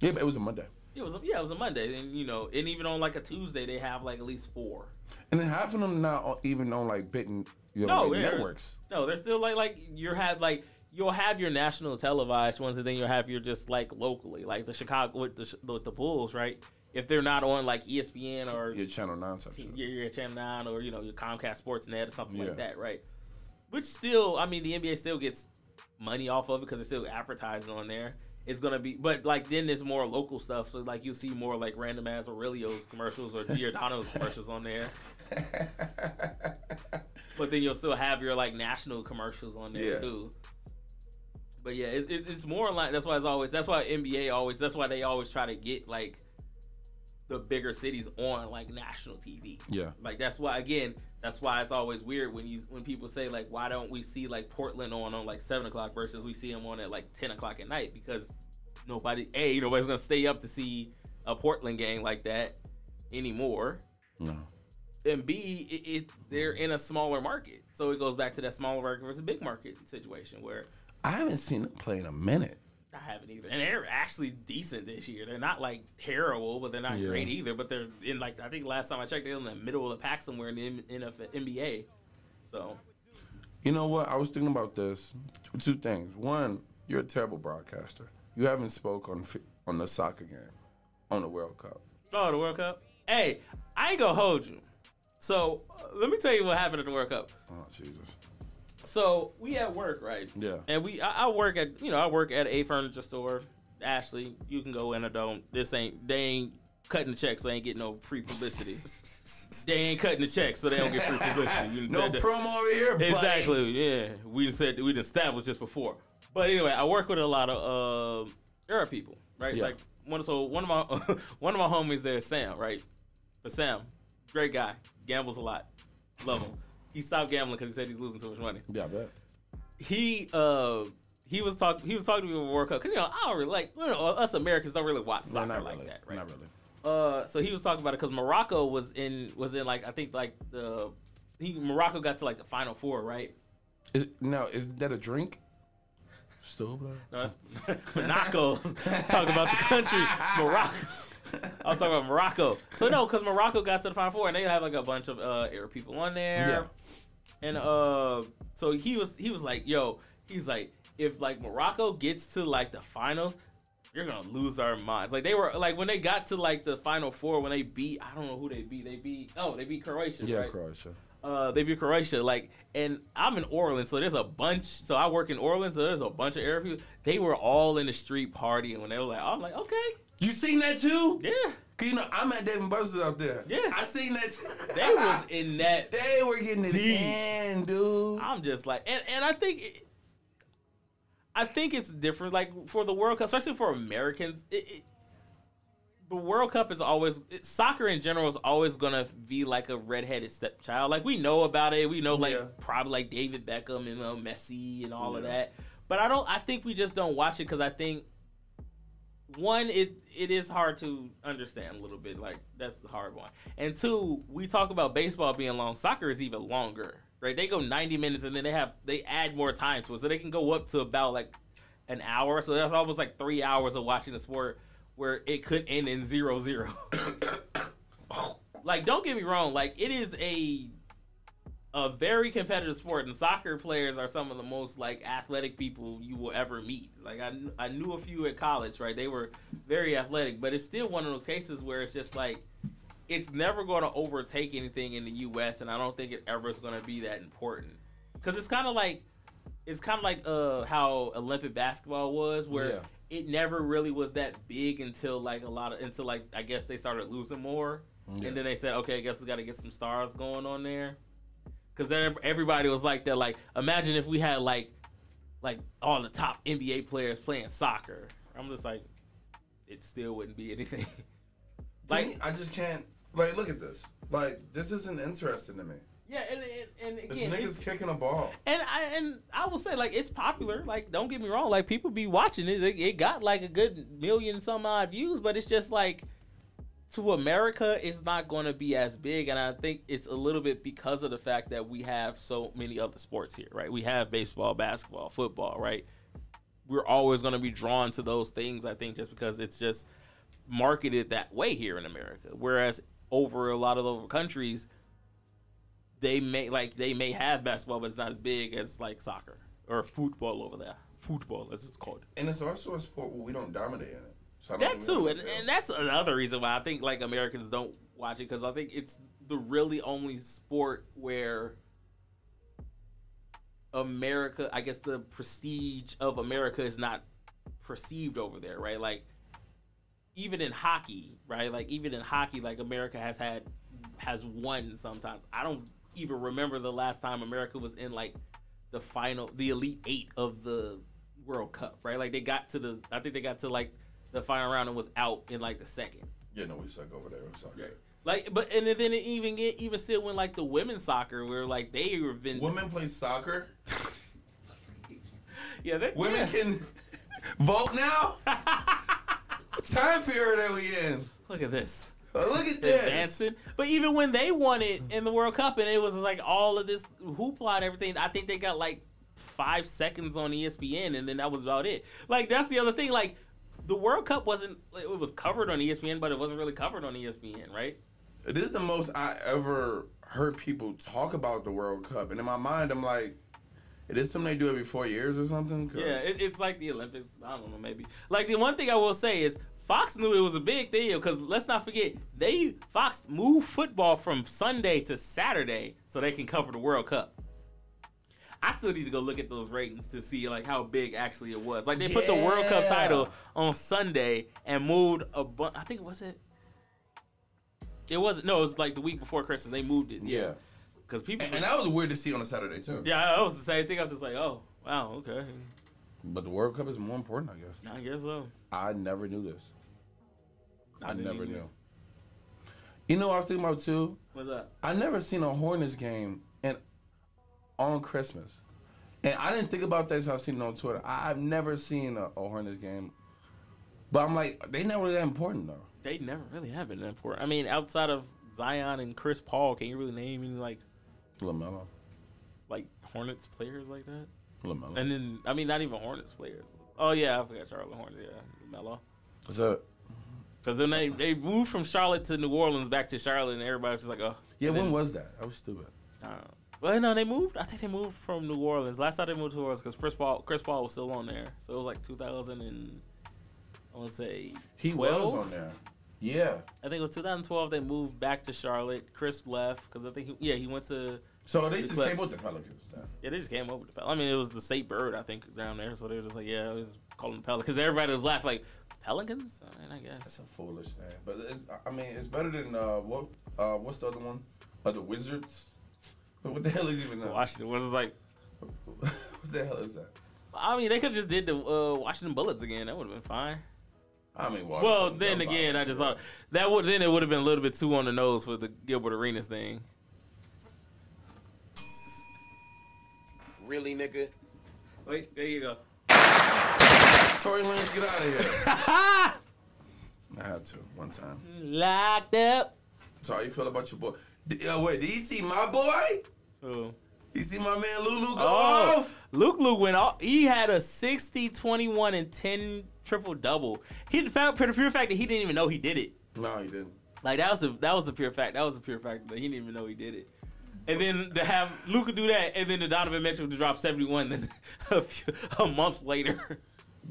Yeah, but it was a Monday, It was a, yeah, it was a Monday, and you know, and even on like a Tuesday, they have like at least four. and then half of them not even on like big, you know, No, big networks. No, they're still like like you have like you'll have your national televised ones, and then you'll have your just like locally, like the Chicago with the with the Bulls, right? If they're not on like ESPN or Your Channel Nine your, your Channel Nine or you know your Comcast Sportsnet or something Yeah. like that, right? Which still, I mean, the NBA still gets money off of it because it's still advertising on there. It's gonna be, but like then there's more local stuff. So like you see more like random ass Aurelio's commercials or Giordano's commercials on there. But then you'll still have your like national commercials on there Yeah. too. But yeah, it, it, it's more like that's why it's always that's why NBA always that's why they always try to get like the bigger cities on like national TV. Yeah. Like that's why again, that's why it's always weird when you when people say like why don't we see like Portland on on like seven o'clock versus we see them on at like ten o'clock at night because nobody a nobody's gonna stay up to see a Portland game like that anymore No. and B, it, it they're in a smaller market, so it goes back to that smaller market versus big market situation where I haven't seen them play in a minute. I haven't either, and they're actually decent this year. They're not like terrible, but they're not Yeah. great either. But they're in like I think last time I checked, they're in the middle of the pack somewhere in the M- NFL, NBA. So You know what? I was thinking about this. Two things. One, you're a terrible broadcaster. You haven't spoke on on the soccer game, on the World Cup. oh, the World Cup. Hey, I ain't gonna hold you. So uh, let me tell you what happened at the World Cup. Oh Jesus. So we at work, right? Yeah. And we, I, I work at, you know, I work at a furniture store. Ashley, you can go in or don't. This ain't, they ain't cutting the check, so they ain't getting no free publicity. they ain't cutting the check, so they don't get free publicity. No promo over here. buddy. Exactly. Yeah, we said we established this before. But anyway, I work with a lot of uh, Arab people, right? Yeah. Like one. So one of my one of my homies there is Sam, right? But Sam, great guy, gambles a lot, love him. He stopped gambling because he said he's losing too much money Yeah, I bet. he uh he was talking he was talking to me about World Cup because you know I don't really like you know us Americans don't really watch No, soccer not like really. that right Not really. uh so he was talking about it because Morocco was in was in like I think like the he Morocco got to like the final four right Is, now, is that a drink? Still, bro. no, that's Morocco's talking about the country Morocco I was talking about Morocco so no because Morocco got to the final four and they had like a bunch of uh Arab people on there And uh, so he was he was like, yo, he's like, if like Morocco gets to like the finals, you're gonna lose our minds. Like they were like when they got to like the final four when they beat I don't know who they beat. They beat oh they beat Croatia. Yeah, right? Croatia. Uh, they beat Croatia. Like and I'm in Orleans, so there's a bunch. So I work in Orleans, so there's a bunch of Arab people. They were all in the street partying when they were like, I'm like, okay, You seen that too? yeah. Cause you know I'm at Dave and Buster's out there. Yeah. I seen that. Too. They was in that They were getting it Deep. in, dude. I'm just like, and, and I think, it, I think it's different. Like for the World Cup, especially for Americans, it, it, the World Cup is always it, soccer in general is always gonna be like a redheaded stepchild. Like we know about it, we know like Yeah. probably like David Beckham and uh, Messi and all of that. But I don't. I think we just don't watch it because I think one, it it is hard to understand a little bit. Like that's the hard one. And two, we talk about baseball being long. Soccer is even longer, right? They go ninety minutes and then they have they add more time to it, so they can go up to about like an hour. So that's almost like three hours of watching the sport, where it could end in zero zero. like, don't get me wrong. Like, it is a a very competitive sport, and soccer players are some of the most like athletic people you will ever meet. Like I, I knew a few at college, right? They were very athletic, but it's still one of those cases where it's just like it's never going to overtake anything in the U.S. and I don't think it ever is going to be that important because it's kind of like it's kind of like uh how Olympic basketball was, where Yeah. it never really was that big until like a lot of until like I guess they started losing more, Yeah. and then they said, okay, I guess we got to get some stars going on there, because then everybody was like that. Like imagine if we had like like all the top NBA players playing soccer. I'm just like, it still wouldn't be anything. Like me, I just can't. Like, look at this. Like, this isn't interesting to me. yeah, and and, and This again, it's- nigga's kicking a ball. And I and I will say like it's popular. Like don't get me wrong, like people be watching it. It, it got like a good million some odd views, but it's just like to America, it's not going to be as big. And I think it's a little bit because of the fact that we have so many other sports here, right? We have baseball, basketball, football, right? We're always going to be drawn to those things. I think just because it's just marketed that way here in America, whereas over a lot of other countries they may like they may have basketball, but it's not as big as like soccer or football over there. Football, as it's called. And it's also a sport where we don't dominate in it. So That too, and, and that's another reason why I think like Americans don't watch it because I think it's the really only sport where America, I guess the prestige of America is not perceived over there, right? Like even in hockey, right? Like even in hockey, like America has had has won sometimes. I don't even remember the last time America was in like the final, the elite eight of the World Cup, right? Like they got to the, I think they got to like the final round and was out in like the second. Yeah, no, we suck over there. We suck. Like, but and then it even get even still when like the women's soccer where like they have been Women play soccer. yeah they, Women yeah. can vote now. time period are we in? look at this Oh, look at this. advancing. But even when they won it in the World Cup and it was like all of this hoopla and everything, I think they got like five seconds on ESPN and then that was about it. Like that's the other thing. Like the World Cup wasn't it was covered on ESPN, but it wasn't really covered on ESPN, right? This is the most I ever heard people talk about the World Cup, and in my mind, I'm like, it is something they do every four years or something. Yeah, it, it's like the Olympics. I don't know, maybe. Like the one thing I will say is Fox knew it was a big deal because let's not forget they Fox moved football from Sunday to Saturday so they can cover the World Cup. I still need to go look at those ratings to see like how big actually it was. Like they put the World Cup title on Sunday and moved a bunch. I think was it. It wasn't. No, it was like the week before Christmas. They moved it. yeah. because people. And, and that was weird to see on a Saturday too. yeah, that was the same thing. I was just like, oh, wow, okay, But the World Cup is more important, I guess. I guess so. I never knew this. I, didn't never either. knew. You know what I was thinking about too? What's up? I never seen a Hornets game on Christmas. And I didn't think about that until I seen it on Twitter. I, I've never seen a, a Hornets game. But I'm like, they never really that important though. They never really have been that important. I mean, outside of Zion and Chris Paul, can you really name any like LaMelo. like Hornets players like that? LaMelo. And then I mean, not even Hornets players. Oh yeah, I forgot Charlotte Hornets. Yeah, LaMelo. What's up? Because then they they moved from Charlotte to New Orleans back to Charlotte, and everybody was just like, oh yeah, when then- was that? I was stupid. I don't know. Well, no, they moved. I think they moved from New Orleans. Last time they moved to New Orleans because Chris Paul Chris Paul was still on there, so it was like 2000 and I want to say 12? He was on there. Yeah. I think it was 2012. They moved back to Charlotte. Chris left because I think he, yeah he went to So they The just Clips. came with the Pelicans then. yeah they just came over to Pel- I mean it was the state bird I think down there, so they were just like yeah we just call them Pelicans because everybody was laughing like Pelicans. I, mean, I guess That's a foolish thing. But it's, I mean, it's better than uh, what? Uh, what's the other one? Uh, the Wizards. What the hell is even that? Washington was like what the hell is that? I mean they could just did the uh, Washington Bullets again. That would have been fine. I mean, well, Well, then again, I just thought that would then it would have been a little bit too on the nose for the Gilbert Arenas thing. Really, nigga? Wait, there you go. Tory Lanez, get out of here. I had to one time. Locked up. So how you feel about your boy? D- uh, wait, did you see my boy? Oh. You see my man Lulu go Oh, off? Luke Luke went off. He had a 60, 21, and 10 triple double. He found for the pure fact that he didn't even know he did it. No, he didn't. Like that was the that was the pure fact. That was a pure fact but he didn't even know he did it. And then to have Luka do that, and then the Donovan Mitchell to drop seventy one, then a, few, a month later,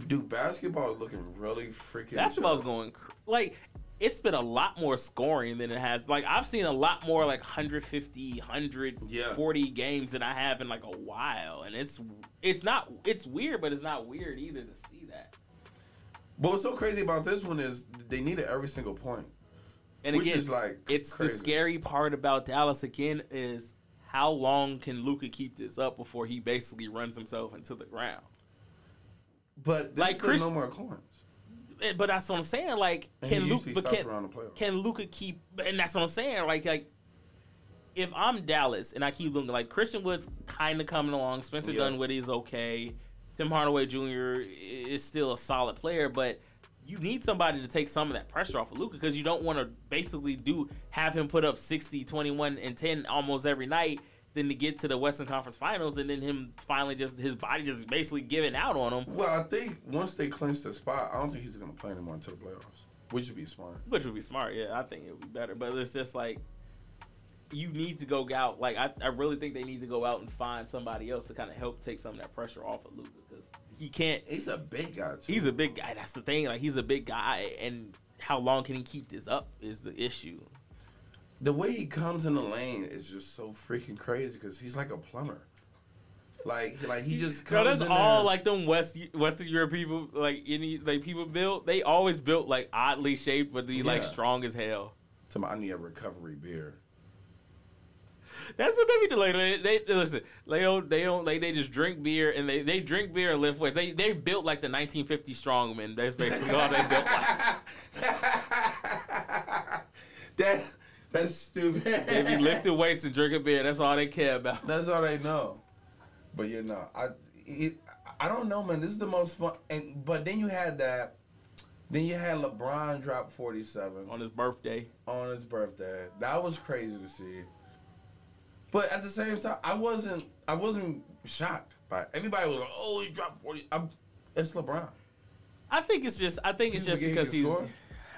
Dude, basketball is looking really freaking. basketball's intense. going like it's been a lot more scoring than it has. Like I've seen a lot more like 150, 140 games than I have in like a while, and it's it's not it's weird, but it's not weird either to see that. But what's so crazy about this one is they need it every single point. And Which again, is, like, it's crazy. the scary part about Dallas again is how long can Luka keep this up before he basically runs himself into the ground? But this Like is Chris- no more corners. Eh, But that's what I'm saying. Like, And can Luka? But can, around the playoffs. can Luka keep? And that's what I'm saying. Like, like if I'm Dallas and I keep looking like Christian Wood's kind of coming along, Spencer Yeah. Is okay, Tim Hardaway Jr. is still a solid player, but you need somebody to take some of that pressure off of Luka because you don't want to basically do have him put up 60, 21, and 10 almost every night. Then to get to the Western Conference Finals, and then him finally just his body just basically giving out on him, Well, I think once they clinch the spot, I don't think he's going to play anymore until the playoffs, which would be smart. which would be smart. Yeah, I think it would be better. But it's just like you need to go out. Like I, I really think they need to go out and find somebody else to kind of help take some of that pressure off of Luka because he can't. He's a big guy too. He's a big guy. That's the thing. Like he's a big guy, and how long can he keep this up is the issue. The way he comes in the lane is just so freaking crazy because he's like a plumber. Like, like he just comes No, that's all there- like them West Western Europe people, like any like people built. They always built like oddly shaped, but be like strong as hell. to my, I need a recovery beer. That's what they be doing. Like, they, they listen. They don't. They don't. Like they just drink beer and they, they drink beer and lift weights. They they built like the 1950 strongmen. That's basically all they built. Like. That's that's stupid. They be lifting weights and drinking beer. That's all they care about. That's all they know. But you know, I it, I don't know, man. This is the most fun. And but then you had that. Then you had LeBron drop forty seven On his birthday, on his birthday. That was crazy to see. But at the same time, I wasn't. I wasn't shocked by it. everybody was like, "Oh, he dropped 40. I'm, it's LeBron. I think it's just. I think it's just because he's. score?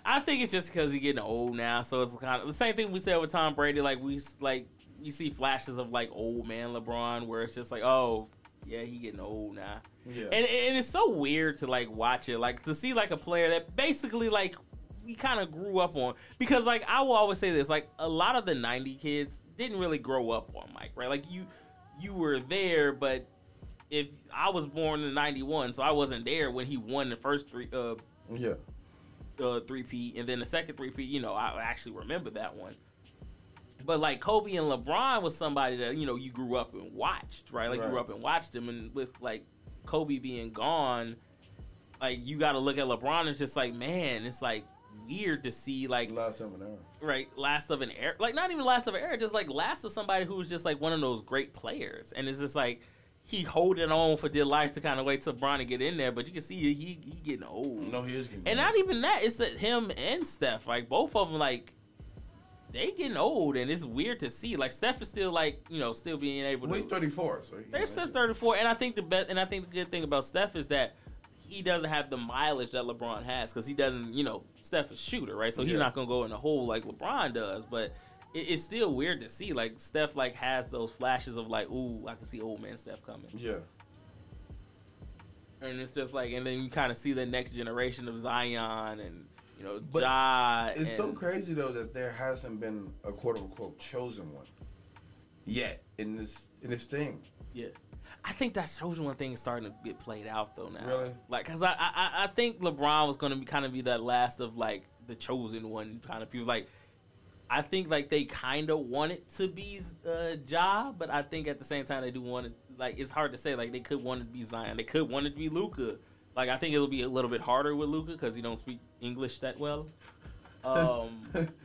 I think it's just because he's getting old now. So it's kind of the same thing we said with Tom Brady. Like we like you see flashes of like old man LeBron, where it's just like, oh yeah, he getting old now. Yeah. And, and it's so weird to like watch it, like to see like a player that basically like we kind of grew up on. Because like I will always say this, like a lot of the '90 kids didn't really grow up on Mike, right? Like you, you were there, but if I was born in '91, so I wasn't there when he won the first three, uh, yeah. Uh, three P, and then the second three P. You know, I actually remember that one. But like Kobe and LeBron was somebody that you know you grew up and watched, right? Like you grew up and watched them, and with like Kobe being gone, like you got to look at LeBron as just like man, it's like weird to see like Last of an hours. right last of an era, like not even last of an era, just like last of somebody who was just like one of those great players, and it's just like. He holding on for dear life to kind of wait till Bron to get in there, but you can see he he getting old. No, he is getting. And not even that, it's that him and Steph, like both of them, like they getting old, and it's weird to see. Like Steph is still like you know still being able well, to. he's thirty four. So he- They're still thirty four, and I think the best, and I think the good thing about Steph is that he doesn't have the mileage that LeBron has because he doesn't, you know, Steph is shooter, right? So he's not gonna go in the hole like LeBron does, but. It- It's still weird to see, like Steph, like has those flashes of like, ooh, I can see old man Steph coming. Yeah. And it's just like, and then you kind of see the next generation of Zion and you know But Ja. It's and, so crazy though that there hasn't been a quote unquote chosen one yet in this in this thing. Yeah, I think that chosen one thing is starting to get played out though now. Really? Like, cause I I, I think LeBron was gonna be kind of be that last of like the chosen one kind of people. Like, I think like they kind of want it to be uh, Ja, but I think at the same time they do want it. Like, it's hard to say. Like, they could want it to be Zion. They could want it to be Luka. Like, I think it'll be a little bit harder with Luka because he don't speak English that well. Um,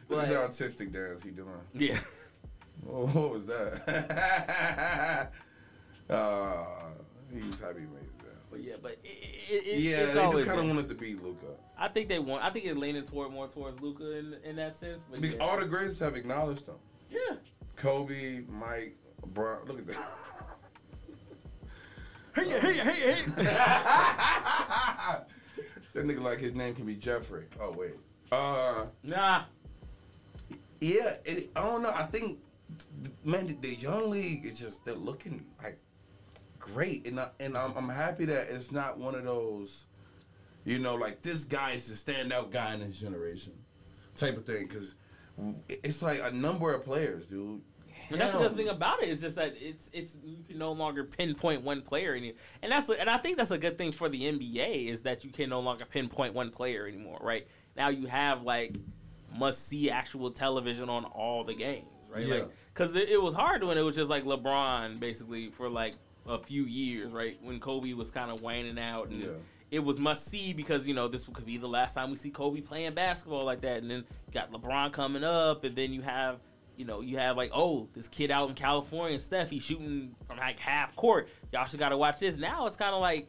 Look at the autistic dance he doing. yeah. Oh, what was that? uh, he was happy he made it. down. But yeah, but it, it, it, Yeah, they do kind of wanted to be Luka. I think they want. I think it's leaning toward more towards Luka in in that sense. But Because yeah. all the greats have acknowledged them. yeah. Kobe, Mike, Bron. Look at that. Hey, hey, hey, hey. that nigga like his name can be Jeffrey. Oh wait. Uh, nah. yeah. It, I don't know. I think man, the, the young league is just they're looking like great, and I, and I'm, I'm happy that it's not one of those, you know, like this guy is the standout guy in his generation, type of thing. Because it's like a number of players, dude. And that's the thing about it is just that it's it's you can no longer pinpoint one player any, and that's and I think that's a good thing for the NBA is that you can no longer pinpoint one player anymore. Right now you have like must see actual television on all the games. Right, Yeah. like because it, it was hard when it was just like LeBron basically for like a few years. Right when Kobe was kind of waning out and. Yeah. It was must see because you know this could be the last time we see Kobe playing basketball like that, and then you got LeBron coming up, and then you have you know, you have like, oh, this kid out in California, Steph, he's shooting from like half court. Y'all should got to watch this. Now it's kind of like,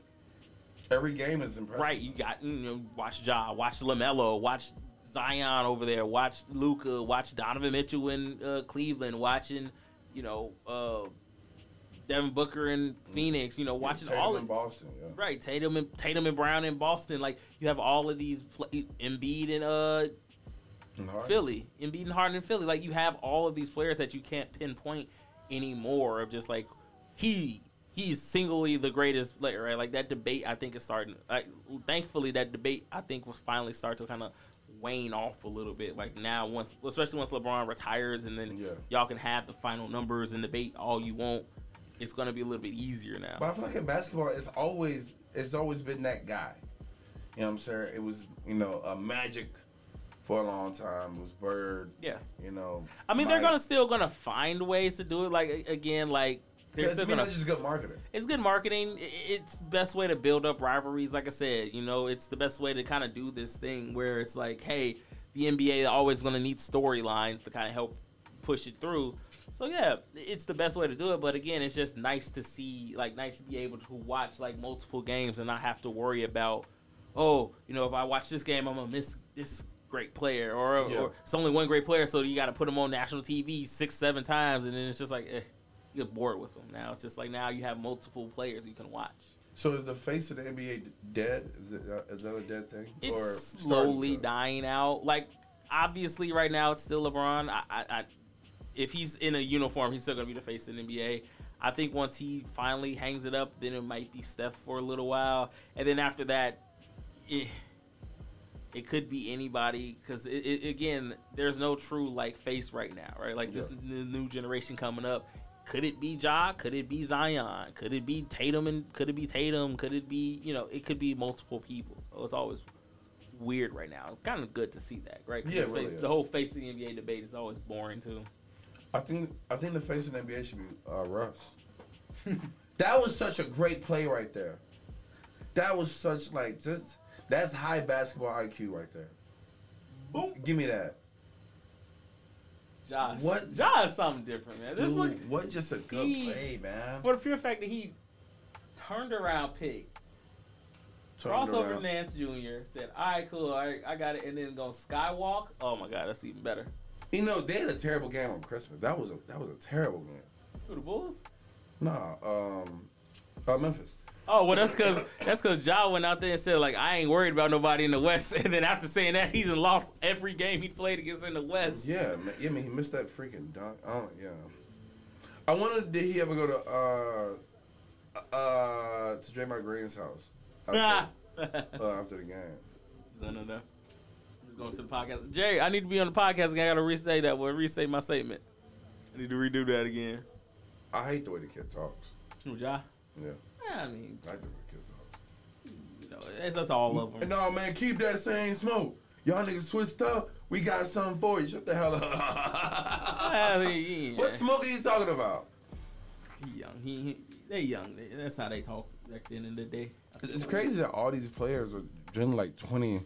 Every game is impressive. right, you got, you know, watch Ja, watch LaMelo, watch Zion over there, watch Luka, watch Donovan Mitchell in uh, Cleveland, watching, you know, uh, Devin Booker in Phoenix, you know, watching Tatum all in of Boston. Yeah. Right, Tatum and Tatum and Brown in Boston. Like you have all of these play, Embiid and uh And. Philly, Embiid and Harden in Philly. Like you have all of these players that you can't pinpoint anymore. Of just like he he's singly the greatest player, right? Like that debate, I think is starting. Like thankfully, that debate I think will finally start to kind of wane off a little bit. Like now, once especially once LeBron retires, and then Yeah. y'all can have the final numbers and debate all you want. It's gonna be a little bit easier now. But I feel like in basketball, it's always it's always been that guy. You know what I'm saying? It was you know a Magic for a long time. It was Bird. Yeah. You know. I mean, they're gonna still gonna find ways to do it. Like again, like they're still gonna. that's just good marketing. It's good marketing. It's best way to build up rivalries. Like I said, you know, it's the best way to kind of do this thing where it's like, hey, the NBA always gonna need storylines to kind of help push it through. So yeah, it's the best way to do it. But again, it's just nice to see, like, nice to be able to watch like multiple games and not have to worry about, oh, you know, if I watch this game, I'm gonna miss this great player, or, Yeah. or it's only one great player, so you got to put them on national TV six, seven times, and then it's just like, eh, you get bored with them. Now it's just like now you have multiple players you can watch. So is the face of the NBA dead? Is, it, uh, is that a dead thing? It's Or slowly dying out. Like obviously, right now it's still LeBron. I, I, I, if he's in a uniform, he's still gonna be the face of the NBA. I think once he finally hangs it up, then it might be Steph for a little while, and then after that, it, it could be anybody because again, there's no true like face right now, right? Like this Yeah. n- new generation coming up. Could it be Ja? Could it be Zion? Could it be Tatum? And could it be Tatum? Could it be you know? It could be multiple people. It's always weird right now. It's kind of good to see that, right? Yeah, really face- the whole face of the NBA debate is always boring too. I think I think the face of the NBA should be uh, Russ. that was such a great play right there. That was such like just that's high basketball IQ right there. Boom, give me that. Josh, What? Josh is something different, man. This Dude, look what just a good he- play, man. for the pure fact that he turned around, pick Turned crossover around. Nance Jr. said, "All right, cool, all right, I got it," and then go skywalk. Oh my god, that's even better. You know they had a terrible game on Christmas. That was a that was a terrible game. Who the Bulls? Nah, um, uh, Memphis. Oh well, that's because that's because Ja went out there and said like I ain't worried about nobody in the West, and then after saying that, he's lost every game he played against in the West. Yeah, man, yeah, I mean he missed that freaking dunk. Oh yeah. I wonder did he ever go to uh uh to Draymond Green's house after, uh, after the game. No, no. Just going to the podcast. Jerry, I need to be on the podcast again. I gotta restate that. Well, restate my statement. I need to redo that again. I hate the way the kid talks. Who, Ja? Yeah, Yeah, I mean, I like the way the kid talks. you know, that's, that's all of them. And no man, keep that same smoke. Y'all niggas switched up. We got something for you. Shut the hell up. I mean, yeah. what smoke are you talking about? He young. He, he they young. They- That's how they talk back then in the day. It's crazy that all these players are doing like 20,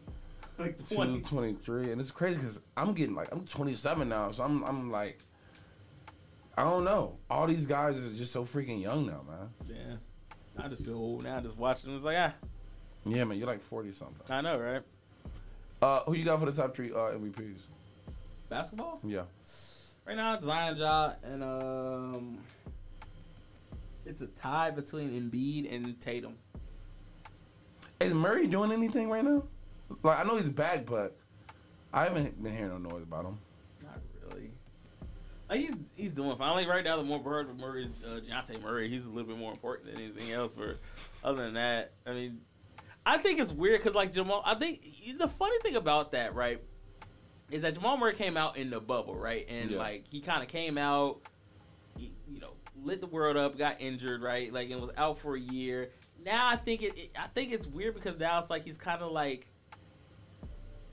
Like 22, 23, and it's crazy because I'm getting like I'm 27 now, so I'm I'm like, I don't know. All these guys is just so freaking young now, man. Yeah. I just feel old now. Just watching them. It's like ah, Yeah, man, you're like 40 something. I know, right? Uh, who you got for the top three uh, MVPs? Basketball Yeah, right now, Zion, Ja, and um, it's a tie between Embiid and Tatum. is Murray doing anything right now? Like I know he's back, but I haven't been hearing no noise about him. Not really. Like, he's he's doing fine. Like right now, the more Bird with Murray, uh, Dejounte Murray, he's a little bit more important than anything else. But other than that, I mean, I think it's weird because like Jamal, I think the funny thing about that, right, is that Jamal Murray came out in the bubble, right, and Yeah. like he kind of came out, he, you know, lit the world up, got injured, right, like and was out for a year. Now I think it, it I think it's weird because now it's like he's kind of like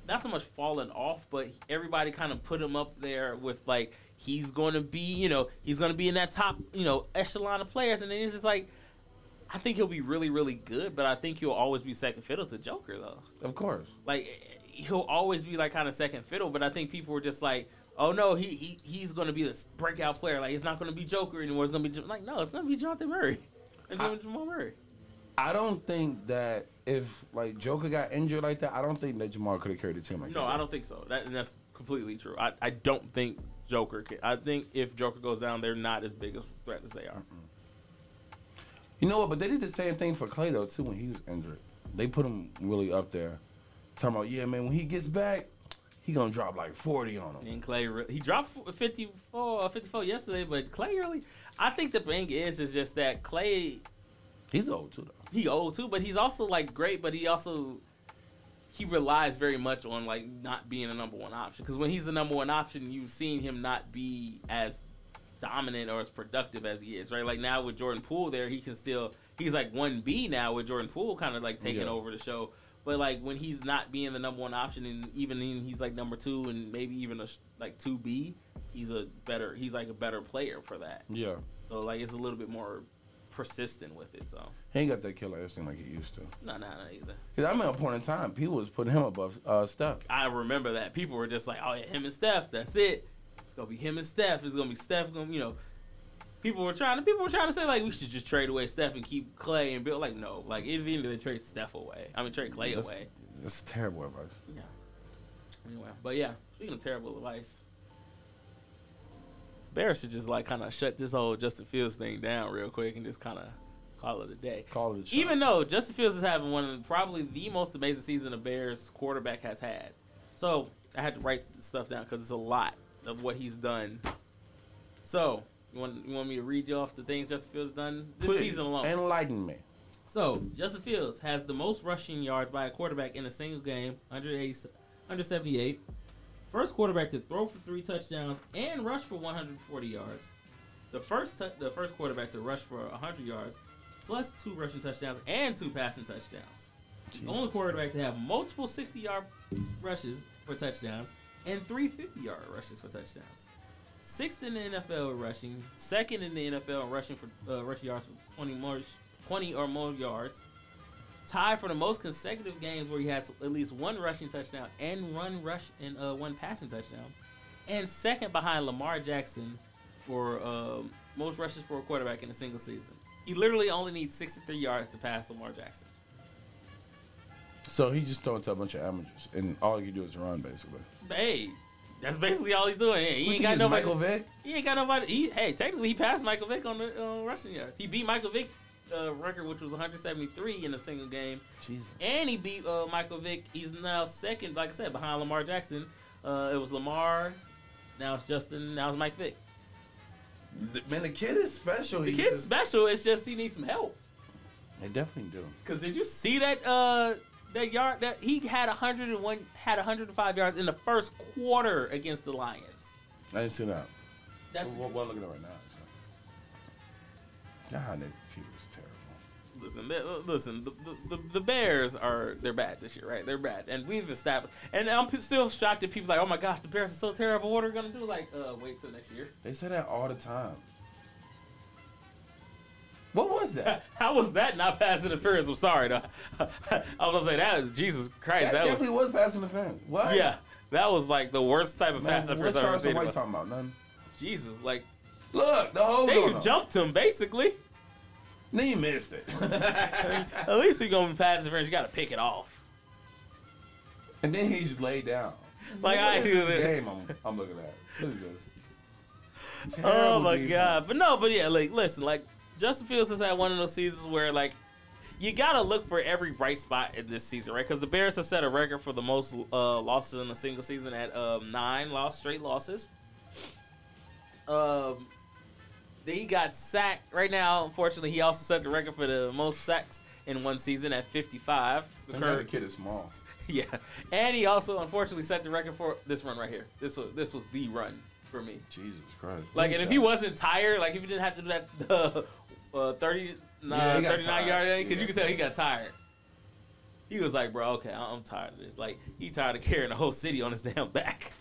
not so much falling off, but everybody kind of put him up there with like he's going to be, you know, he's going to be in that top, you know, echelon of players, and then it's just like, I think he'll be really, really good, but I think he'll always be second fiddle to Joker though. Of course. Like he'll always be like kind of second fiddle, but I think people were just like, oh no, he, he he's going to be this breakout player. Like it's not going to be Joker anymore. It's going to be like no, it's going to be Jonathan Murray and I- Jamal Murray. I don't think that if like Joker got injured like that, I don't think that Jamal could have carried the team like that. No, I don't think so. That and that's completely true. I, I don't think Joker can. I think if Joker goes down, they're not as big a threat as they are. You know what? But they did the same thing for Klay though too when he was injured. They put him really up there, talking about yeah, man. When he gets back, he gonna drop like forty on him. And Klay, he dropped 54, uh, 54 yesterday, but Klay really. I think the thing is, is just that Klay He's old too though. he old too, but he's also like great, but he also he relies very much on like not being a number one option. Because when he's the number one option, you've seen him not be as dominant or as productive as he is, right? Like now with Jordan Poole there, he can still he's like one B now with Jordan Poole kind of like taking Yeah. over the show. But like when he's not being the number one option, and even when he's like number two, and maybe even a sh- like two B, he's a better he's like a better player for that. Yeah, So like it's a little bit more persistent with it. So he ain't got that killer instinct like he used to. no, no, no either. Cause I remember a point in time, people was putting him above uh, Steph. I remember that people were just like, "Oh yeah, him and Steph. That's it. It's gonna be him and Steph. It's gonna be Steph. Gonna you know." People were trying to people were trying to say like we should just trade away Steph and keep Klay and Bill. Like no, like even if they trade Steph away, I mean trade Klay That's, away. that's terrible advice. Yeah. Anyway, but yeah, speaking of terrible advice, Bears should just like kind of shut this whole Justin Fields thing down real quick and just kind of call it a day. Call it a. Even though Justin Fields is having one of probably the most amazing season a Bears quarterback has had, so I had to write stuff down because it's a lot of what he's done. So you want you want me to read you off the things Justin Fields done this Please, season alone? enlighten me. So Justin Fields has the most rushing yards by a quarterback in a single game, 180, 178. First quarterback to throw for three touchdowns and rush for 140 yards. The first tou- the first quarterback to rush for 100 yards, plus two rushing touchdowns and two passing touchdowns. The only quarterback to have multiple 60 yard rushes for touchdowns and three 50 yard rushes for touchdowns. Sixth in the NFL rushing, second in the NFL rushing for uh, rushing yards for 20 more, 20 or more yards. Tied for the most consecutive games where he has at least one rushing touchdown and one rush and uh, one passing touchdown, and second behind Lamar Jackson for um, most rushes for a quarterback in a single season. He literally only needs 63 yards to pass Lamar Jackson. So he just throwing to a bunch of amateurs, and all you do is run basically. Hey, that's basically all he's doing. He What ain't got nobody. Michael Vick. He ain't got nobody. He, hey, technically, he passed Michael Vick on the uh, rushing yards. He beat Michael Vick's uh, record, which was 173 in a single game, Jesus. and he beat uh, Michael Vick. He's now second, like I said, behind Lamar Jackson. Uh, it was Lamar. Now it's Justin. Now it's Mike Vick. Man, the kid is special. The He's kid's just- special. It's just he needs some help. They definitely do. Cause did you see that uh that yard that he had 101 had 105 yards in the first quarter against the Lions. I didn't see that. That's What, what I'm looking at right now. So. God, Listen, they- listen. The, the, the, Bears are they're bad this year, right? They're bad, and we've established. And I'm still shocked that people are like, oh my gosh, the Bears are so terrible. What are we gonna do? Like, uh, wait till next year. They say that all the time. What was that? How was that not pass interference? I'm sorry, though. I was gonna say that is Jesus Christ. that That, was definitely was pass interference. What? yeah. That was like the worst type of Man, pass what interference I've ever seen. White talking about? None. Jesus, like Look, the whole they jumped him basically. Then you missed it. At least he gonna be pass interference. You gotta pick it off. and then he just laid down. Like, I- is this game I'm, I'm looking at. What is this? Oh my defense. god! But no, but yeah, like listen, like Justin Fields has had one of those seasons where like you gotta look for every bright spot in this season, right? Because the Bears have set a record for the most uh, losses in a single season at um, nine lost straight losses. Um, he got sacked right now. Unfortunately, he also set the record for the most sacks in one season at 55. The Thank God kid is small. yeah, and he also unfortunately set the record for this run right here. This was this was the run for me. Jesus Christ. Like, and if he wasn't tired, like if he didn't have to do that uh, uh, 30, nah, Yeah, 39 tired. yard thing, because Yeah. you can tell he got tired. He was like, bro, okay, I'm tired of this. Like, he tired of carrying the whole city on his damn back.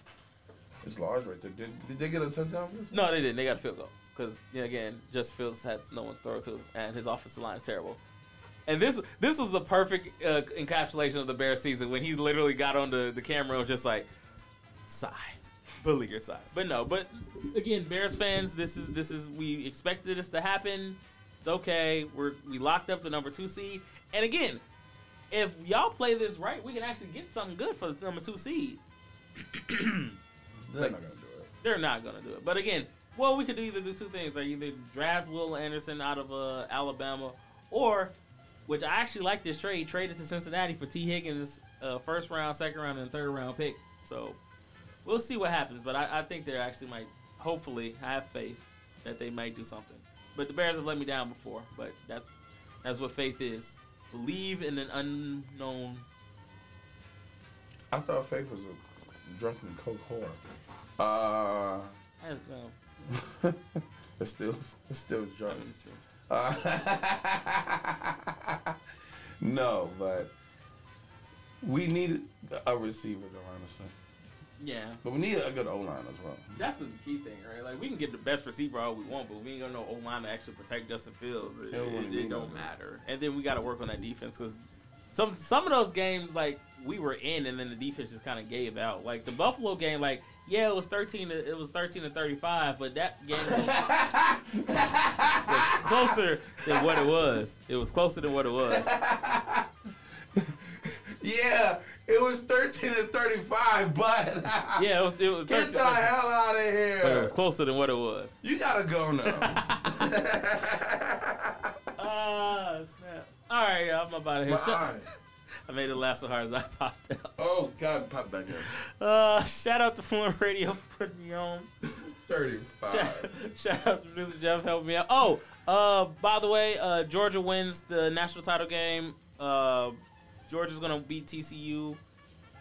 It's large right there. Did, did they get a touchdown for this? No, they didn't. They got a field goal. Because, you know, again, just Fields had no one to throw to, and his offensive line is terrible. And this this was the perfect uh, encapsulation of the Bears season when he literally got on the, the camera and was just like, sigh. Beleaguered sigh. But no, but again, Bears fans, this is this is we expected this to happen. It's okay. We're we locked up the number two seed. And again, if y'all play this right, we can actually get something good for the number two seed. They're not gonna do it. They're not gonna do it. But again, well, we could either do two things: like either draft Will Anderson out of uh, Alabama, or, which I actually like this trade, trade it to Cincinnati for Tee Higgins, uh, first round, second round, and third round pick. So we'll see what happens. But I, I think they actually might, hopefully, I have faith that they might do something. But the Bears have let me down before. But that that's what faith is: believe in an unknown. I thought Faith was a drunken coke whore. Uh, I don't know. it's still it's still drugs. mean, it's true. Uh, no, but we need a receiver, though, honestly. Yeah. But we need a good O line as well. That's the key thing, right? Like we can get the best receiver all we want, but we ain't got know O line to actually protect Justin Fields. It, it- it don't matter. And then we got to work on that defense because some some of those games like we were in, and then the defense just kind of gave out. Like the Buffalo game, like yeah, it was thirteen. To, it was thirteen to thirty five, but that game was, was closer than what it was. It was closer than what it was. Yeah, it was 13 to 35, but Yeah, it was. It was get 13 the hell out of here! but it was closer than what it was. You gotta go now. Ah, snap. All right, y'all, I'm about to hit. Right. I made it last so hard as I popped out. Oh, God, pop back in. Uh, shout out to Fluent Radio for putting me on. 35. Shout, shout out to producer Jeff helping me out. Oh, uh, by the way, uh, Georgia wins the national title game. Uh, Georgia's gonna beat TCU.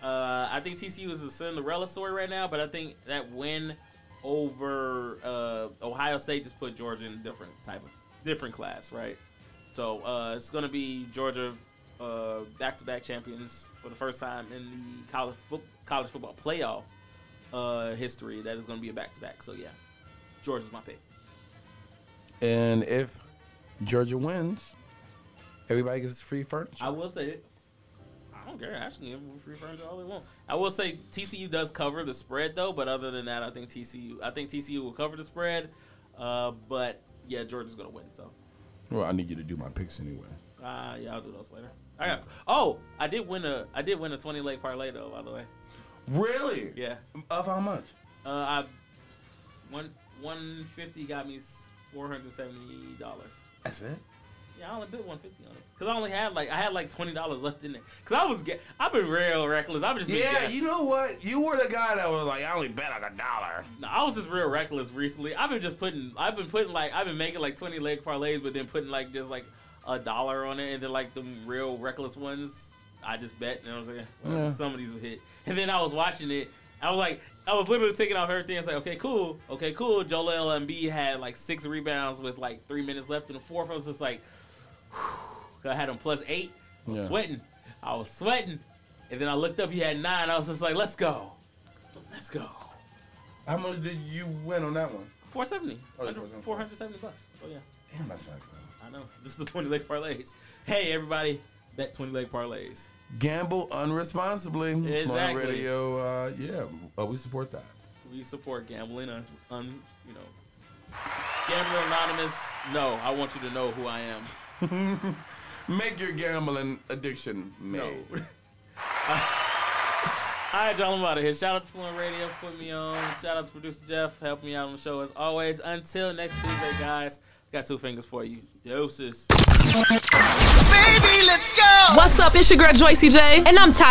Uh, I think TCU is a Cinderella story right now, but I think that win over uh, Ohio State just put Georgia in a different type of different class, right? So uh, it's gonna be Georgia uh, back-to-back champions for the first time in the college fo- college football playoff uh, history. That is gonna be a back-to-back. So yeah, Georgia's my pick. And if Georgia wins, everybody gets free furniture. I will say, I don't care. Actually, give them free furniture all they want. I will say TCU does cover the spread though, but other than that, I think TCU. I think TCU will cover the spread. Uh, but yeah, Georgia's gonna win. So well, I need you to do my picks anyway. uh, yeah, I'll do those later. I got. Oh, I did win a. I did win a twenty leg parlay though. By the way, Really? yeah. Of how much? Uh, I one one fifty got me four hundred seventy dollars. That's it. Yeah, I only bid one fifty on it because I only had like I had like twenty dollars left in there because I was get I've been real reckless. I've just been Yeah, guessing. you know what? You were the guy that was like, I only bet like a dollar. No, I was just real reckless recently. I've been just putting, I've been putting like, I've been making like twenty leg parlays, but then putting like just like a dollar on it, and then like the real reckless ones, I just bet, and I was like, well, Yeah. some of these would hit. And then I was watching it, I was like, I was literally taking off everything. It's like, okay, cool, okay, cool. Joel Embiid had like six rebounds with like three minutes left in the fourth. I was just like, whew. I had him plus eight. I was Yeah. sweating. I was sweating. And then I looked up, he had nine. I was just like, let's go, let's go. How much did you win on that one? 470. Oh, yeah, 470. 470 bucks. Oh, yeah. Damn, that's not good. I know. This is the 20 leg parlays. Hey, everybody, bet 20 leg parlays. Gamble unresponsibly. Exactly. Radio, uh, yeah, uh, we support that. We support gambling, un, un, you know. Gambler Anonymous, no, I want you to know who I am. Make your gambling addiction No. made. All right, y'all, I'm out of here. Shout out to Fluent Radio for putting me on. Shout out to producer Jeff helping me out on the show as always. Until next Tuesday, guys, got two fingers for you. Doses. Baby, let's go. What's up? It's your girl Joy CJ, and I'm top